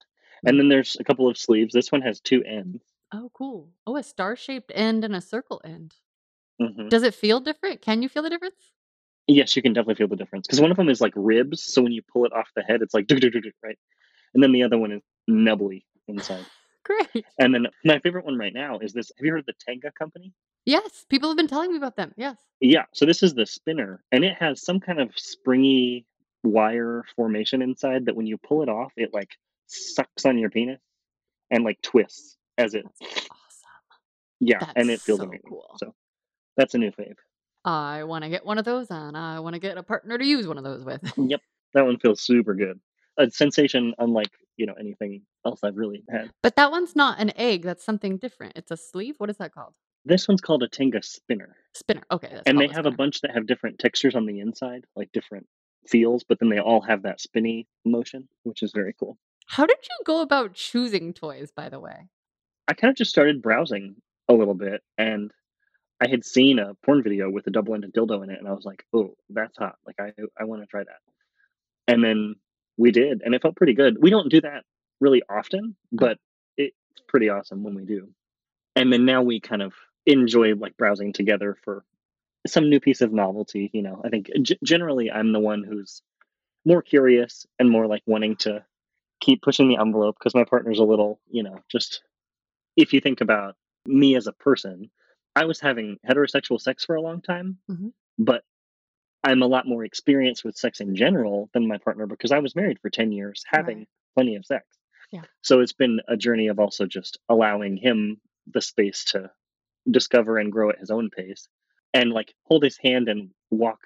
And then there's a couple of sleeves. This one has two ends. Oh, cool. Oh, a star-shaped end and a circle end. Mhm. Does it feel different? Can you feel the difference? Yes, you can definitely feel the difference because one of them is like ribs, so when you pull it off the head, it's like right, and then the other one is nubbly inside. Great. And then my favorite one right now is this. Have you heard of the Tenga company? Yes, people have been telling me about them. Yes. Yeah, so this is the spinner, and it has some kind of springy wire formation inside that when you pull it off, it like sucks on your penis and like twists as it. That's awesome. Yeah, and it feels so amazing. cool. So that's a new fave. I want to get one of those and I want to get a partner to use one of those with. Yep, that one feels super good. A sensation unlike you know anything else I've really had. But that one's not an egg. That's something different. It's a sleeve. What is that called? This one's called a Tenga spinner, Spinner. Okay. That's and they called have a bunch that have different textures on the inside, like different feels, but then they all have that spinny motion, which is very cool. How did you go about choosing toys, by the way? I kind of just started browsing a little bit, and I had seen a porn video with a double-ended dildo in it, and I was like, "Oh, that's hot! Like, I I want to try that." And then we did, and it felt pretty good. We don't do that really often, but it's pretty awesome when we do. And then now we kind of enjoy like browsing together for some new piece of novelty. You know, I think g- generally I'm the one who's more curious and more like wanting to keep pushing the envelope because my partner's a little, you know, just if you think about me as a person, I was having heterosexual sex for a long time, Mhm. but I'm a lot more experienced with sex in general than my partner because I was married for 10 years having Right. plenty of sex. Yeah. So it's been a journey of also just allowing him the space to discover and grow at his own pace and like hold his hand and walk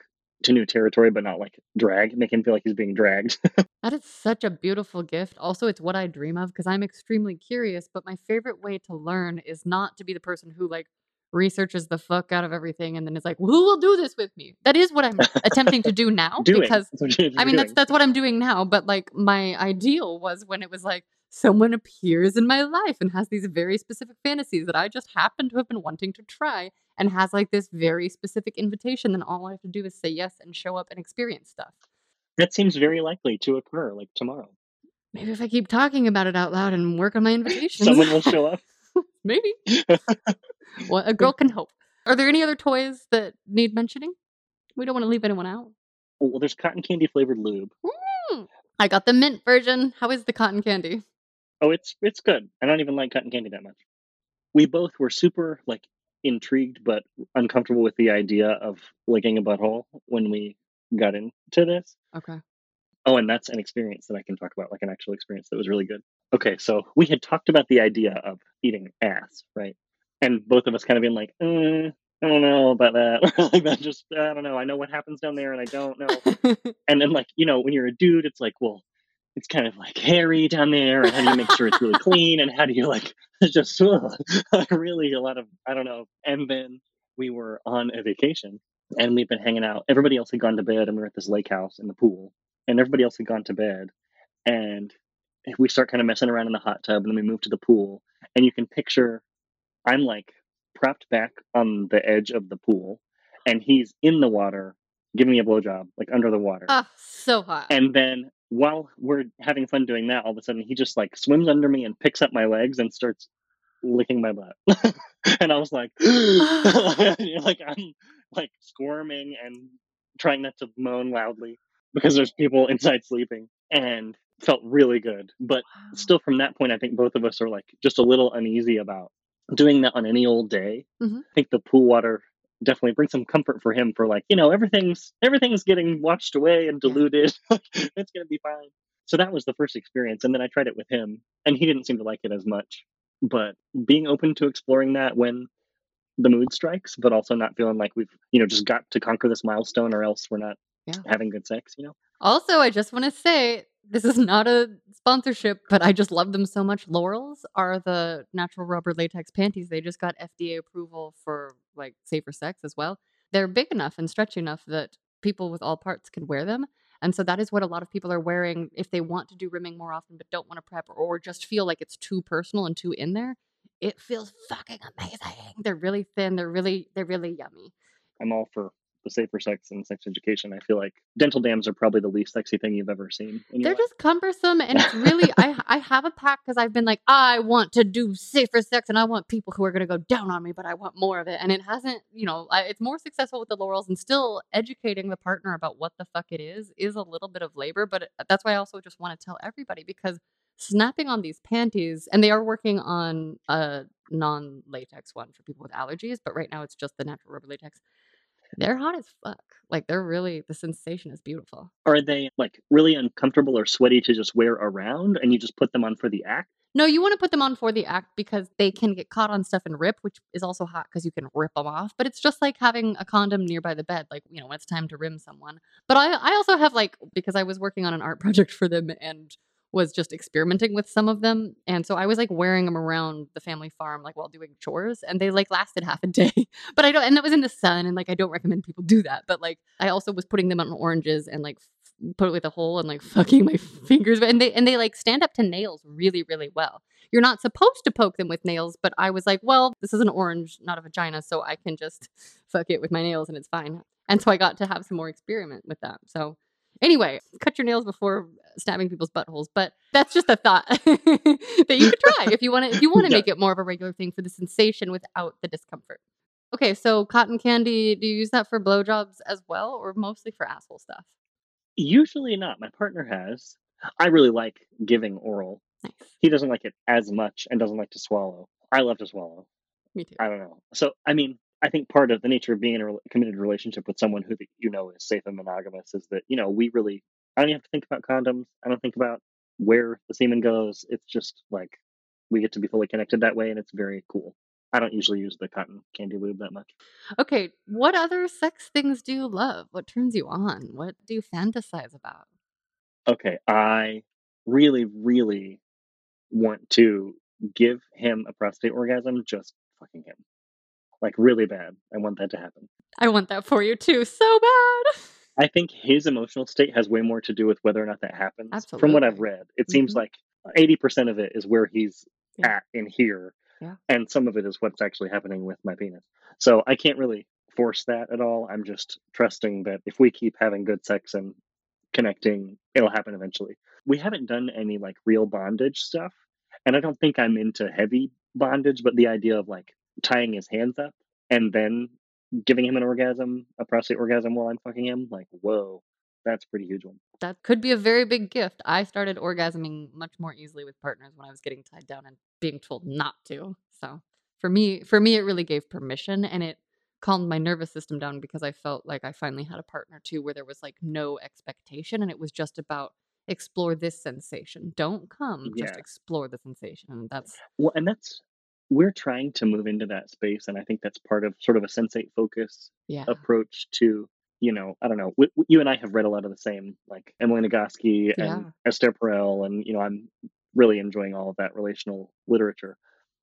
to new territory, but not like drag, make him feel like he's being dragged. That is such a beautiful gift. Also, it's what I dream of because I'm extremely curious, but my favorite way to learn is not to be the person who like researches the fuck out of everything and then is like, "Who will do this with me?" That is what I'm attempting to do now doing. because That's what you're I mean, that's that's what I'm doing now, but like my ideal was when it was like someone appears in my life and has these very specific fantasies that I just happen to have been wanting to try and has like this very specific invitation then all I have to do is say yes and show up and experience stuff. That seems very likely to occur like tomorrow. Maybe if I keep talking about it out loud and work on my invitations. Someone will show up. Maybe. well, a girl can hope. Are there any other toys that need mentioning? We don't want to leave anyone out. Oh, well, there's cotton candy flavored lube. Mm. I got the mint version. How is the cotton candy? Oh, it's it's good. I don't even like cotton candy that much. We both were super like intrigued but uncomfortable with the idea of licking a butthole when we got into this. Okay. Oh, and that's an experience that I can talk about, like an actual experience that was really good. Okay, so we had talked about the idea of eating ass, right? And both of us kind of being like, mm, I don't know about that. like that just I don't know. I know what happens down there and I don't know. and then like, you know, when you're a dude, it's like, well, it's kind of like hairy down there, and how do you make sure it's really clean? And how do you like just ugh, really a lot of I don't know. And then we were on a vacation and we've been hanging out. Everybody else had gone to bed, and we were at this lake house in the pool, and everybody else had gone to bed. And we start kind of messing around in the hot tub, and then we move to the pool, and you can picture I'm like propped back on the edge of the pool, and he's in the water giving me a blowjob, like under the water. Ah, so hot. And then while we're having fun doing that, all of a sudden he just like swims under me and picks up my legs and starts licking my butt. and I was like, like I'm like squirming and trying not to moan loudly because there's people inside sleeping and felt really good. But Wow. still from that point, I think both of us are like just a little uneasy about doing that on any old day. Mhm. I think the pool water definitely bring some comfort for him for like, you know, everything's everything's getting washed away and diluted. it's gonna be fine. So that was the first experience. And then I tried it with him and he didn't seem to like it as much. But being open to exploring that when the mood strikes, but also not feeling like we've, you know, just got to conquer this milestone or else we're not Yeah. having good sex, you know? Also, I just want to say this is not a sponsorship, but I just love them so much. Lorals are the natural rubber latex panties. They just got FDA approval for like safer sex as well. They're big enough and stretchy enough that people with all parts can wear them. And so that is what a lot of people are wearing if they want to do rimming more often but don't want to prep or just feel like it's too personal and too in there. It feels fucking amazing. They're really thin. They're really they're really yummy. I'm all for safer sex and sex education, I feel like dental dams are probably the least sexy thing you've ever seen. They're just cumbersome, and it's really I I have a pack because I've been like I want to do safer sex, and I want people who are going to go down on me, but I want more of it, and it hasn't. You know, I, it's more successful with the Lorals, and still educating the partner about what the fuck it is is a little bit of labor, but it, that's why I also just want to tell everybody because snapping on these panties, and they are working on a non latex one for people with allergies, but right now it's just the natural rubber latex. They're hot as fuck. Like they're really the sensation is beautiful. Are they like really uncomfortable or sweaty to just wear around and you just put them on for the act? No, you want to put them on for the act because they can get caught on stuff and rip, which is also hot because you can rip them off. But it's just like having a condom nearby the bed, like, you know, when it's time to rim someone. But I, I also have like, because I was working on an art project for them and was just experimenting with some of them. And so I was like wearing them around the family farm, like while doing chores, and they like lasted half a day. but I don't, and that was in the sun, and like I don't recommend people do that. But like I also was putting them on oranges and like put it with a hole and like fucking my fingers, and they and they like stand up to nails really really well. You're not supposed to poke them with nails, but I was like, well, this is an orange, not a vagina, so I can just fuck it with my nails and it's fine. And so I got to have some more experiment with that. So Anyway, cut your nails before stabbing people's buttholes, but that's just a thought that you could try if you want to if you want to Yeah. make it more of a regular thing for the sensation without the discomfort. Okay, so cotton candy, do you use that for blowjobs as well or mostly for asshole stuff? Usually not. My partner has. I really like giving oral. Nice. He doesn't like it as much and doesn't like to swallow. I love to swallow. Me too. I don't know. So, I mean, I think part of the nature of being in a committed relationship with someone who that you know is safe and monogamous is that, you know, we really, I don't even have to think about condoms. I don't think about where the semen goes. It's just like we get to be fully connected that way and it's very cool. I don't usually use the cotton candy lube that much. Okay, what other sex things do you love? What turns you on? What do you fantasize about? Okay, I really, really want to give him a prostate orgasm just fucking him. Like really bad. I want that to happen. I want that for you too, so bad. I think his emotional state has way more to do with whether or not that happens. Absolutely. From what I've read, it seems Mhm. like 80% of it is where he's Yeah. at in here, Yeah. and some of it is what's actually happening with my penis. So I can't really force that at all. I'm just trusting that if we keep having good sex and connecting, it'll happen eventually. We haven't done any like real bondage stuff, and I don't think I'm into heavy bondage, but the idea of like tying his hands up and then giving him an orgasm, a prostate orgasm while I'm fucking him, like, whoa, that's a pretty huge one. That could be a very big gift. I started orgasming much more easily with partners when I was getting tied down and being told not to. So for me, for me, it really gave permission and it calmed my nervous system down because I felt like I finally had a partner too, where there was like no expectation and it was just about explore this sensation. Don't come, just explore the sensation. And that's Well, and that's we're trying to move into that space, and I think that's part of sort of a sensate focus yeah, approach to, you know, I don't know. W- w- you and I have read a lot of the same, like Emily Nagoski Yeah. and Esther Perel, and you know, I'm really enjoying all of that relational literature,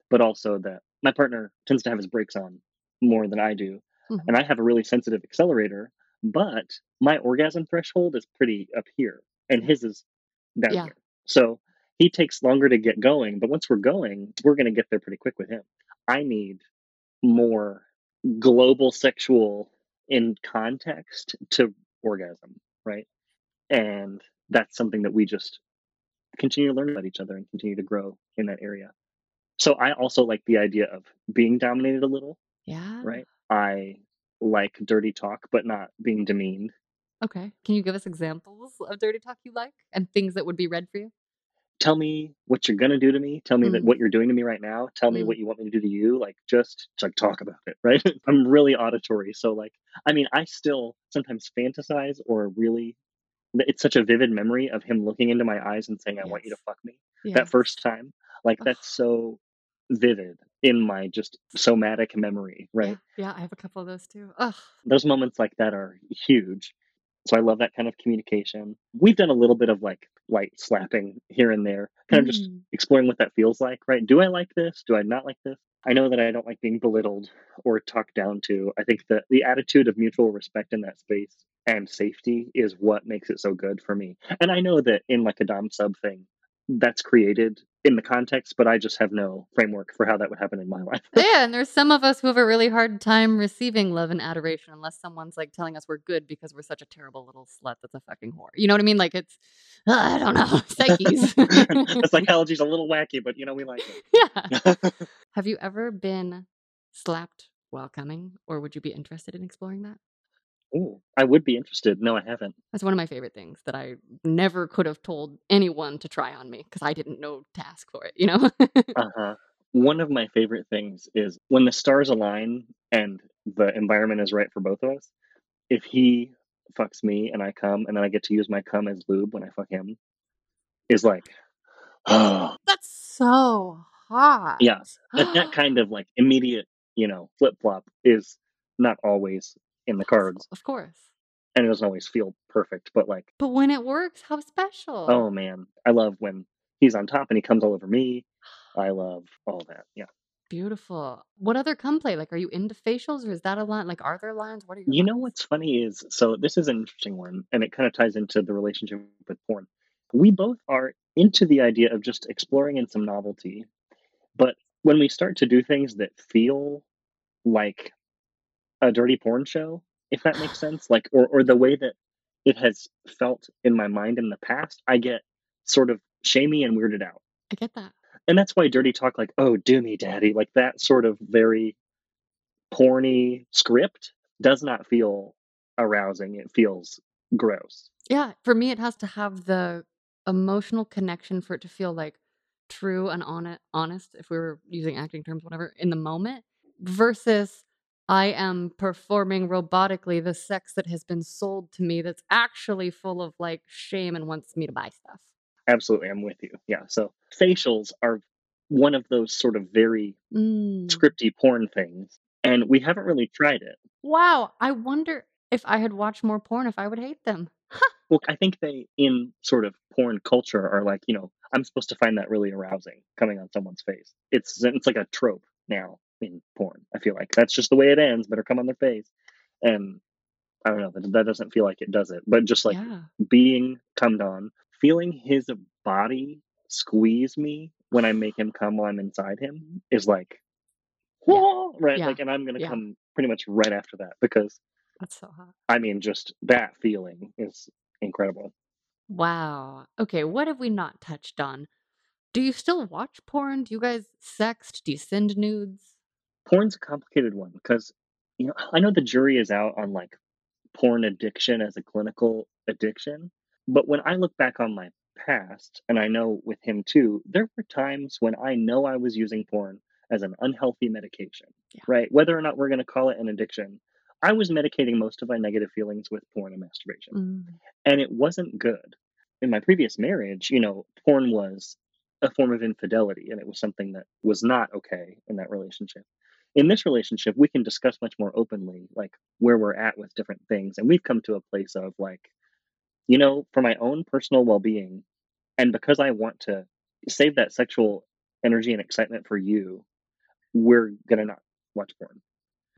but also that my partner tends to have his brakes on more than I do, Mhm. and I have a really sensitive accelerator, but my orgasm threshold is pretty up here, and his is down Yeah. here. So he takes longer to get going, but once we're going, we're going to get there pretty quick with him. I need more global sexual in context to orgasm, right? And that's something that we just continue to learn about each other and continue to grow in that area. So I also like the idea of being dominated a little, yeah. right? I like dirty talk, but not being demeaned. Okay. Can you give us examples of dirty talk you like and things that would be read for you? Tell me what you're gonna do to me. Tell me that Mm. what you're doing to me right now. Tell me Mm. what you want me to do to you. Like just like talk about it, right? I'm really auditory, so like I mean, I still sometimes fantasize or really it's such a vivid memory of him looking into my eyes and saying, "I want you to fuck me." Yeah. That first time, like Ugh. that's so vivid in my just somatic memory, right? Yeah, yeah, I have a couple of those too. Ugh. those moments like that are huge. So I love that kind of communication. We've done a little bit of like light slapping here and there, kind of just Mm. exploring what that feels like, right? Do I like this? Do I not like this? I know that I don't like being belittled or talked down to. I think that the attitude of mutual respect in that space and safety is what makes it so good for me. And I know that in like a Dom sub thing, that's created in the context, but I just have no framework for how that would happen in my life. Yeah, and there's some of us who have a really hard time receiving love and adoration unless someone's like telling us we're good because we're such a terrible little slut that's a fucking whore. You know what I mean? Like it's, uh, I don't know, psyches. the psychology's a little wacky, but you know, we like it. yeah. have you ever been slapped while coming, or would you be interested in exploring that? Ooh, I would be interested. No, I haven't. That's one of my favorite things that I never could have told anyone to try on me because I didn't know to ask for it, you know? Uh-huh. One of my favorite things is when the stars align and the environment is right for both of us. If he fucks me and I come and then I get to use my cum as lube when I fuck him, is like, oh, That's so hot. yeah. That, that kind of like immediate, you know, flip flop is not always in the cards Of course. and it doesn't always feel perfect, but like, But when it works, how special. oh man, I love when he's on top and he comes all over me. I love all that. Yeah. Beautiful. What other cum play? Like, are you into facials or is that a line? Like, are there lines? What are your You know what's funny is so this is an interesting one, and it kind of ties into the relationship with porn. We both are into the idea of just exploring in some novelty, but when we start to do things that feel like a dirty porn show, if that makes sense, like or or the way that it has felt in my mind in the past, I get sort of shamey and weirded out. I get that. And that's why dirty talk like, "Oh, do me, daddy," like that sort of very porny script does not feel arousing. It feels gross. Yeah. For me, it has to have the emotional connection for it to feel like true and honest, if we were using acting terms, whatever, in the moment, versus I am performing robotically the sex that has been sold to me that's actually full of like shame and wants me to buy stuff. Absolutely, I'm with you. Yeah. So facials are one of those sort of very Mm. scripty porn things, and we haven't really tried it. Wow. I wonder if I had watched more porn, if I would hate them. Well, I think they, in sort of porn culture, are like, you know, I'm supposed to find that really arousing coming on someone's face. It's it's like a trope now in porn. I feel like that's just the way it ends. Better come on their face, and I don't know. That, that doesn't feel like it does it. But just like yeah. being cummed on, feeling his body squeeze me when I make him come while I'm inside him is like, Yeah. Right? Yeah. Like, and I'm gonna Yeah. come pretty much right after that because That's so hot. I mean, just that feeling is incredible. Wow. Okay, what have we not touched on? Do you still watch porn? Do you guys sext? Do you send nudes? Porn's a complicated one because you know I know the jury is out on like porn addiction as a clinical addiction, but when I look back on my past, and I know with him too, there were times when I know I was using porn as an unhealthy medication, Yeah. right? Whether or not we're going to call it an addiction, I was medicating most of my negative feelings with porn and masturbation Mm. and it wasn't good. In my previous marriage, you know, porn was a form of infidelity and it was something that was not okay in that relationship. In this relationship, we can discuss much more openly like where we're at with different things and we've come to a place of like you know, for my own personal well-being and because I want to save that sexual energy and excitement for you, we're going to not watch porn.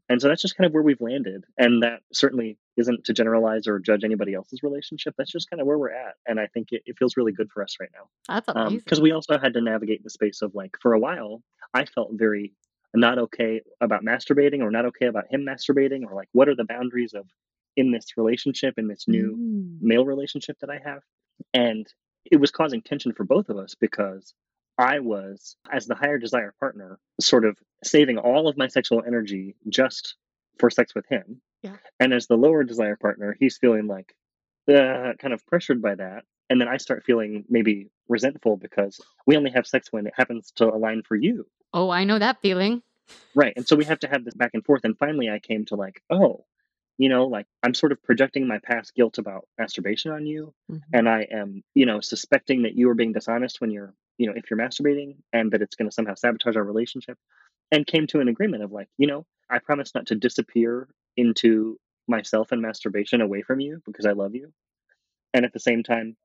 And so that's just kind of where we've landed. And that certainly isn't to generalize or judge anybody else's relationship. That's just kind of where we're at. And I think it, it feels really good for us right now. That's um, amazing. Because we also had to navigate the space of like, for a while, I felt very not okay about masturbating or not okay about him masturbating or like, what are the boundaries of in this relationship, in this new Mm. male relationship that I have. And it was causing tension for both of us because I was, as the higher desire partner, sort of saving all of my sexual energy just for sex with him. Yeah. And as the lower desire partner, he's feeling like uh, kind of pressured by that. And then I start feeling maybe resentful because we only have sex when it happens to align for you. Oh, I know that feeling. Right. And so we have to have this back and forth. And finally, I came to like, oh, you know, like I'm sort of projecting my past guilt about masturbation on you. Mhm. And I am, you know, suspecting that you are being dishonest when you're, you know, if you're masturbating and that it's going to somehow sabotage our relationship. And came to an agreement of like, you know, I promise not to disappear into myself and masturbation away from you because I love you. And at the same time,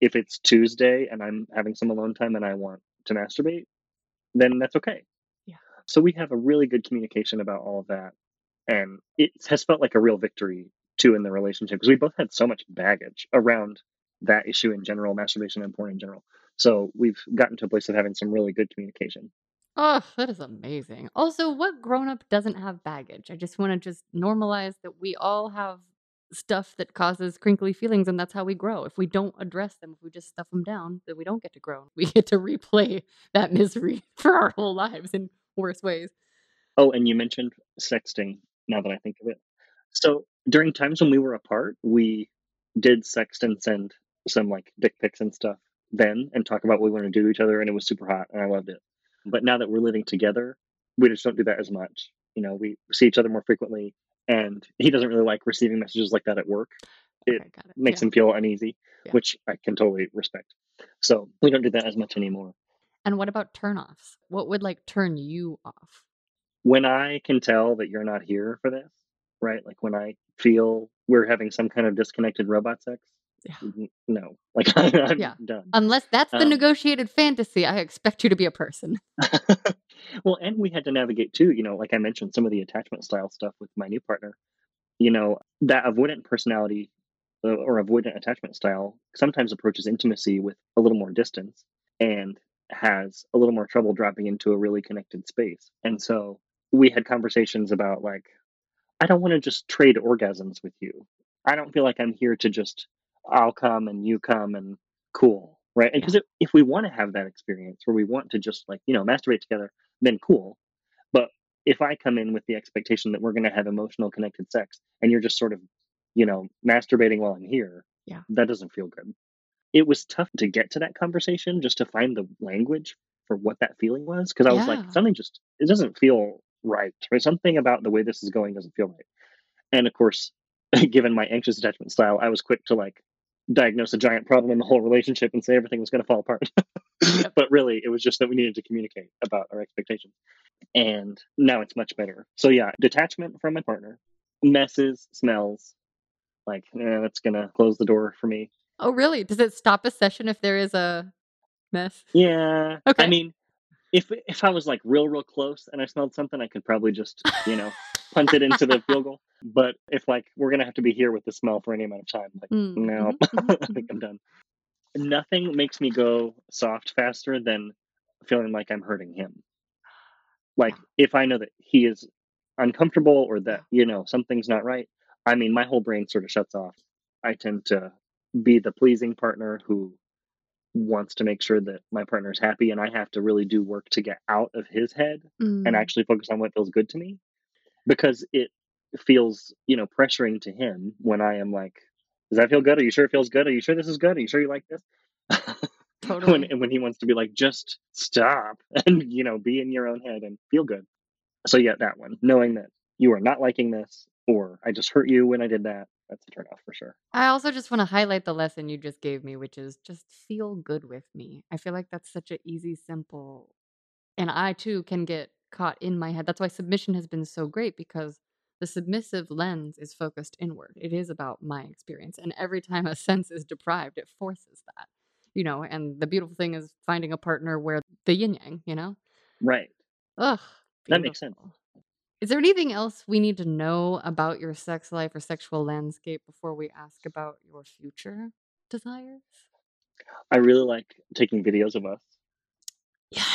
if it's Tuesday and I'm having some alone time and I want to masturbate, then that's okay. Yeah. So we have a really good communication about all of that. And it has felt like a real victory too in the relationship because we both had so much baggage around that issue in general, masturbation and porn in general. So we've gotten to a place of having some really good communication. Oh, that is amazing. Also, what grown-up doesn't have baggage? I just wanna just normalize that we all have stuff that causes crinkly feelings, and that's how we grow. If we don't address them, if we just stuff them down, then we don't get to grow. We get to replay that misery for our whole lives in worse ways. Oh, and you mentioned sexting, now that I think of it. So, during times when we were apart, we did sext and send some, like, dick pics and stuff then and talk about what we wanna do to each other, and it was super hot, and I loved it. But now that we're living together, we just don't do that as much. You know, we see each other more frequently, and he doesn't really like receiving messages like that at work. It Okay, it. makes Yeah. him feel uneasy, Yeah. which I can totally respect. So, we don't do that as much anymore. And what about turn-offs? What would, like, turn you off? When I can tell that you're not here for this, right? Like, when I feel we're having some kind of disconnected robot sex, no. Like, I'm Yeah. done. Unless that's the Um negotiated fantasy, I expect you to be a person. Well, and we had to navigate too, you know, like I mentioned, some of the attachment style stuff with my new partner. You know, that avoidant personality uh, or avoidant attachment style sometimes approaches intimacy with a little more distance and has a little more trouble dropping into a really connected space. And so we had conversations about like, I don't want to just trade orgasms with you. I don't feel like I'm here to just, I'll come and you come and cool. Right. Because if, if we want to have that experience where we want to just like, you know, masturbate together, then cool. But if I come in with the expectation that we're going to have emotional connected sex and you're just sort of, you know, masturbating while I'm here, Yeah. that doesn't feel good. It was tough to get to that conversation just to find the language for what that feeling was. Cause I was like, something just, it doesn't feel right. Or something about the way this is going doesn't feel right. And of course, given my anxious attachment style, I was quick to like diagnose a giant problem in the whole relationship and say everything was going to fall apart. But really, it was just that we needed to communicate about our expectations. And now it's much better. So, yeah, detachment from my partner, messes, smells, like, eh, that's going to close the door for me. Oh, really? Does it stop a session if there is a mess? Yeah. Okay. I mean, if if I was like real, real close and I smelled something, I could probably just, you know, punt it into the field goal. But if like we're gonna have to be here with the smell for any amount of time, like Mm, no, mhm, mhm, I think mhm. I'm done. Nothing makes me go soft faster than feeling like I'm hurting him. Like if I know that he is uncomfortable or that, you know, something's not right, I mean my whole brain sort of shuts off. I tend to be the pleasing partner who wants to make sure that my partner's happy and I have to really do work to get out of his head and Mm. actually focus on what feels good to me because it feels, you know, pressuring to him when I am like, does that feel good? Are you sure it feels good? Are you sure this is good? Are you sure you like this? when and when he wants to be like, just stop and you know, be in your own head and feel good. So yeah, that one. Knowing that you are not liking this or I just hurt you when I did that, that's a turn off for sure. I also just wanna highlight the lesson you just gave me, which is just feel good with me. I feel like that's such an easy, simple and I too can get caught in my head. That's why submission has been so great because the submissive lens is focused inward. It is about my experience. And every time a sense is deprived, it forces that. You know, and the beautiful thing is finding a partner where the yin yang, you know? Right. Ugh, That makes sense. Is there anything else we need to know about your sex life or sexual landscape before we ask about your future desires? I really like taking videos of us Yes,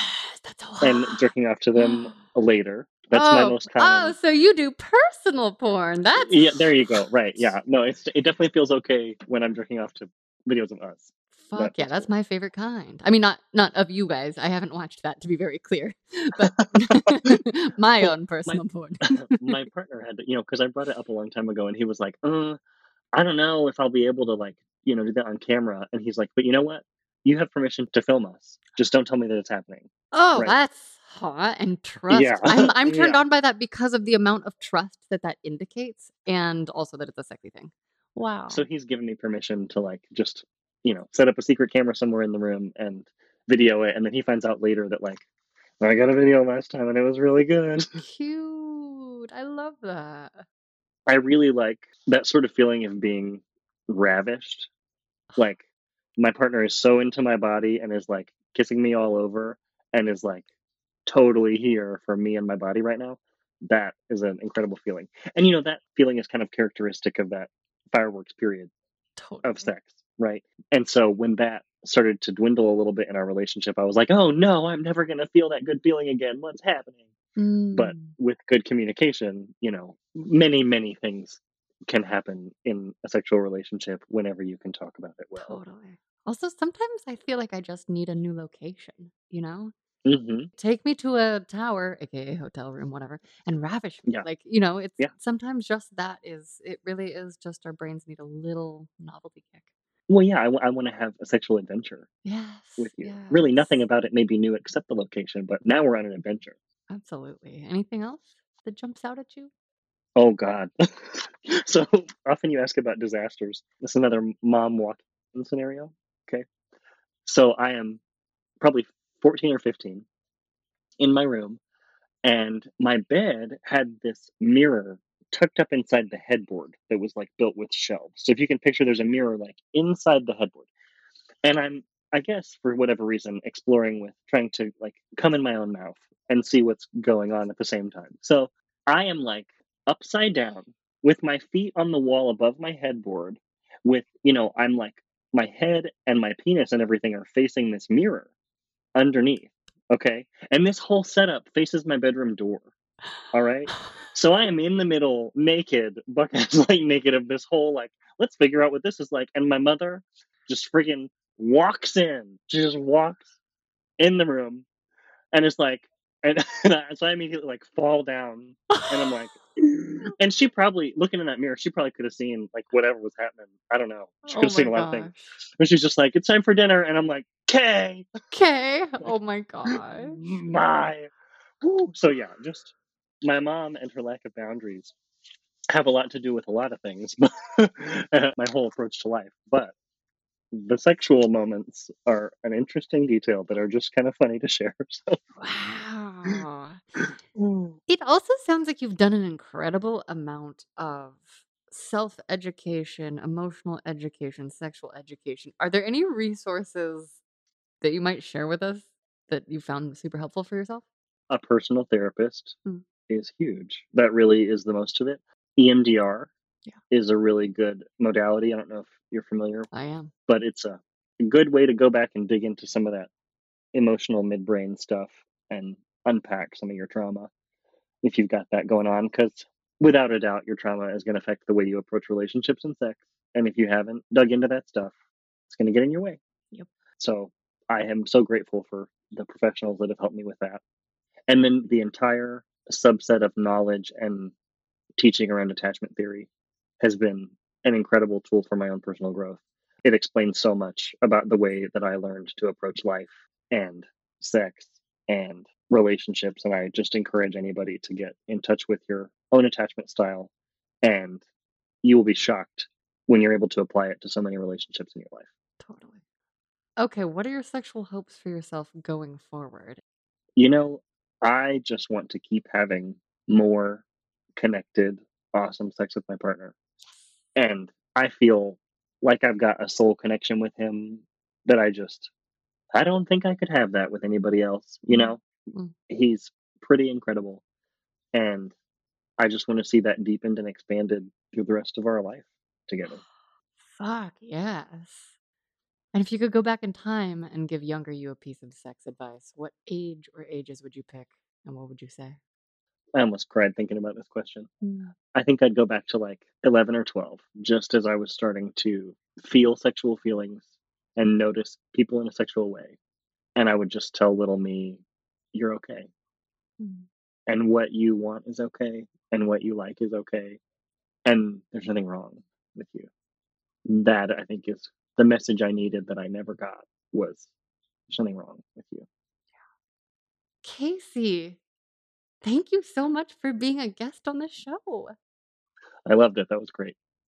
that's so and hot. jerking off to them later. That's my Oh, most oh, so you do personal porn. That's Yeah, there you go. Right. Yeah. No, it's it definitely feels okay when I'm jerking off to videos of us. Fuck yeah, that's my favorite kind. I mean, not not of you guys. I haven't watched that to be very clear, but my own my personal porn. my partner had you know, because I brought it up a long time ago, and he was like, "Uh, I don't know if I'll be able to like, you know, do that on camera." And he's like, "But you know what? You have permission to film us. Just don't tell me that it's happening." Oh, Right. that's hot and trust. Yeah. I'm I'm turned yeah. on by that because of the amount of trust that that indicates, and also that it's a sexy thing. Wow. So he's given me permission to like just, you know, set up a secret camera somewhere in the room and video it, and then he finds out later that like, I got a video last time and it was really good. Cute. I love that. I really like that sort of feeling of being ravished. Like my partner is so into my body and is like kissing me all over and is like totally here for me and my body right now. That is an incredible feeling. And you know, that feeling is kind of characteristic of that fireworks period of sex. Right? And so when that started to dwindle a little bit in our relationship, I was like, oh no, I'm never going to feel that good feeling again. What's happening? But Mm, with good communication, you know, many, many things can happen in a sexual relationship whenever you can talk about it well. totally. Also, sometimes I feel like I just need a new location, you know? hmm Take me to a tower, aka hotel room, whatever, and ravish me. Yeah. Like, you know, it's Yeah. sometimes just that is it really is just our brains need a little novelty kick. Well, yeah, I, want to have a sexual adventure Yes, with you. Really, yes. nothing about it may be new except the location, but now we're on an adventure. Absolutely. Anything else that jumps out at you? Oh God. so often you ask about disasters. This is another mom walk-in scenario. Okay. So I am probably 14 or 15 in my room, and my bed had this mirror tucked up inside the headboard that was like built with shelves. So if you can picture, there's a mirror like inside the headboard. And I'm, I guess, for whatever reason, exploring with trying to like come in my own mouth and see what's going on at the same time. So I am like upside down with my feet on the wall above my headboard, with, you know, I'm like, my head and my penis and everything are facing this mirror underneath. Okay. And this whole setup faces my bedroom door. All right. So I am in the middle, naked, buck ass like naked of this whole like, let's figure out what this is like. And my mother just friggin' walks in. She just walks in the room and it's like, and, and I, so I immediately like fall down and I'm like, and she probably looking in that mirror, she probably could have seen like whatever was happening. I don't know. She could oh have seen a lot of things. gosh. But she's just like, it's time for dinner. And I'm like, okay, Okay. Oh my god. my. Woo. So yeah, just my mom and her lack of boundaries have a lot to do with a lot of things, my whole approach to life. But the sexual moments are an interesting detail that are just kind of funny to share. So. Wow. Mm. It also sounds like you've done an incredible amount of self education, emotional education, sexual education. Are there any resources that you might share with us that you found super helpful for yourself? A personal therapist Mm. Is huge. That really is the most of it. EMDR Yeah. is a really good modality. I don't know if you're familiar, I am. but it's a good way to go back and dig into some of that emotional midbrain stuff and unpack some of your trauma if you've got that going on. Because without a doubt, your trauma is going to affect the way you approach relationships and sex. And if you haven't dug into that stuff, it's going to get in your way. Yep. So I am so grateful for the professionals that have helped me with that. And then the entire subset of knowledge and teaching around attachment theory has been an incredible tool for my own personal growth. It explains so much about the way that I learned to approach life and sex and relationships. And I just encourage anybody to get in touch with your own attachment style, and you will be shocked when you're able to apply it to so many relationships in your life. Totally. Okay, what are your sexual hopes for yourself going forward? You know, I just want to keep having more connected, awesome sex with my partner. And I feel like I've got a soul connection with him that I just, I don't think I could have that with anybody else. You Mm. know, Mm. he's pretty incredible. And I just want to see that deepened and expanded through the rest of our life together. Fuck, yes. And if you could go back in time and give younger you a piece of sex advice, what age or ages would you pick and what would you say? I almost cried thinking about this question. Mm. I think I'd go back to like 11 or 12, just as I was starting to feel sexual feelings and notice people in a sexual way. And I would just tell little me, you're okay. Mm. And what you want is okay. And what you like is okay. And there's nothing wrong with you. That I think is the message I needed that I never got was there's nothing wrong with you. Casey, thank you so much for being a guest on the show. I loved it. That was great.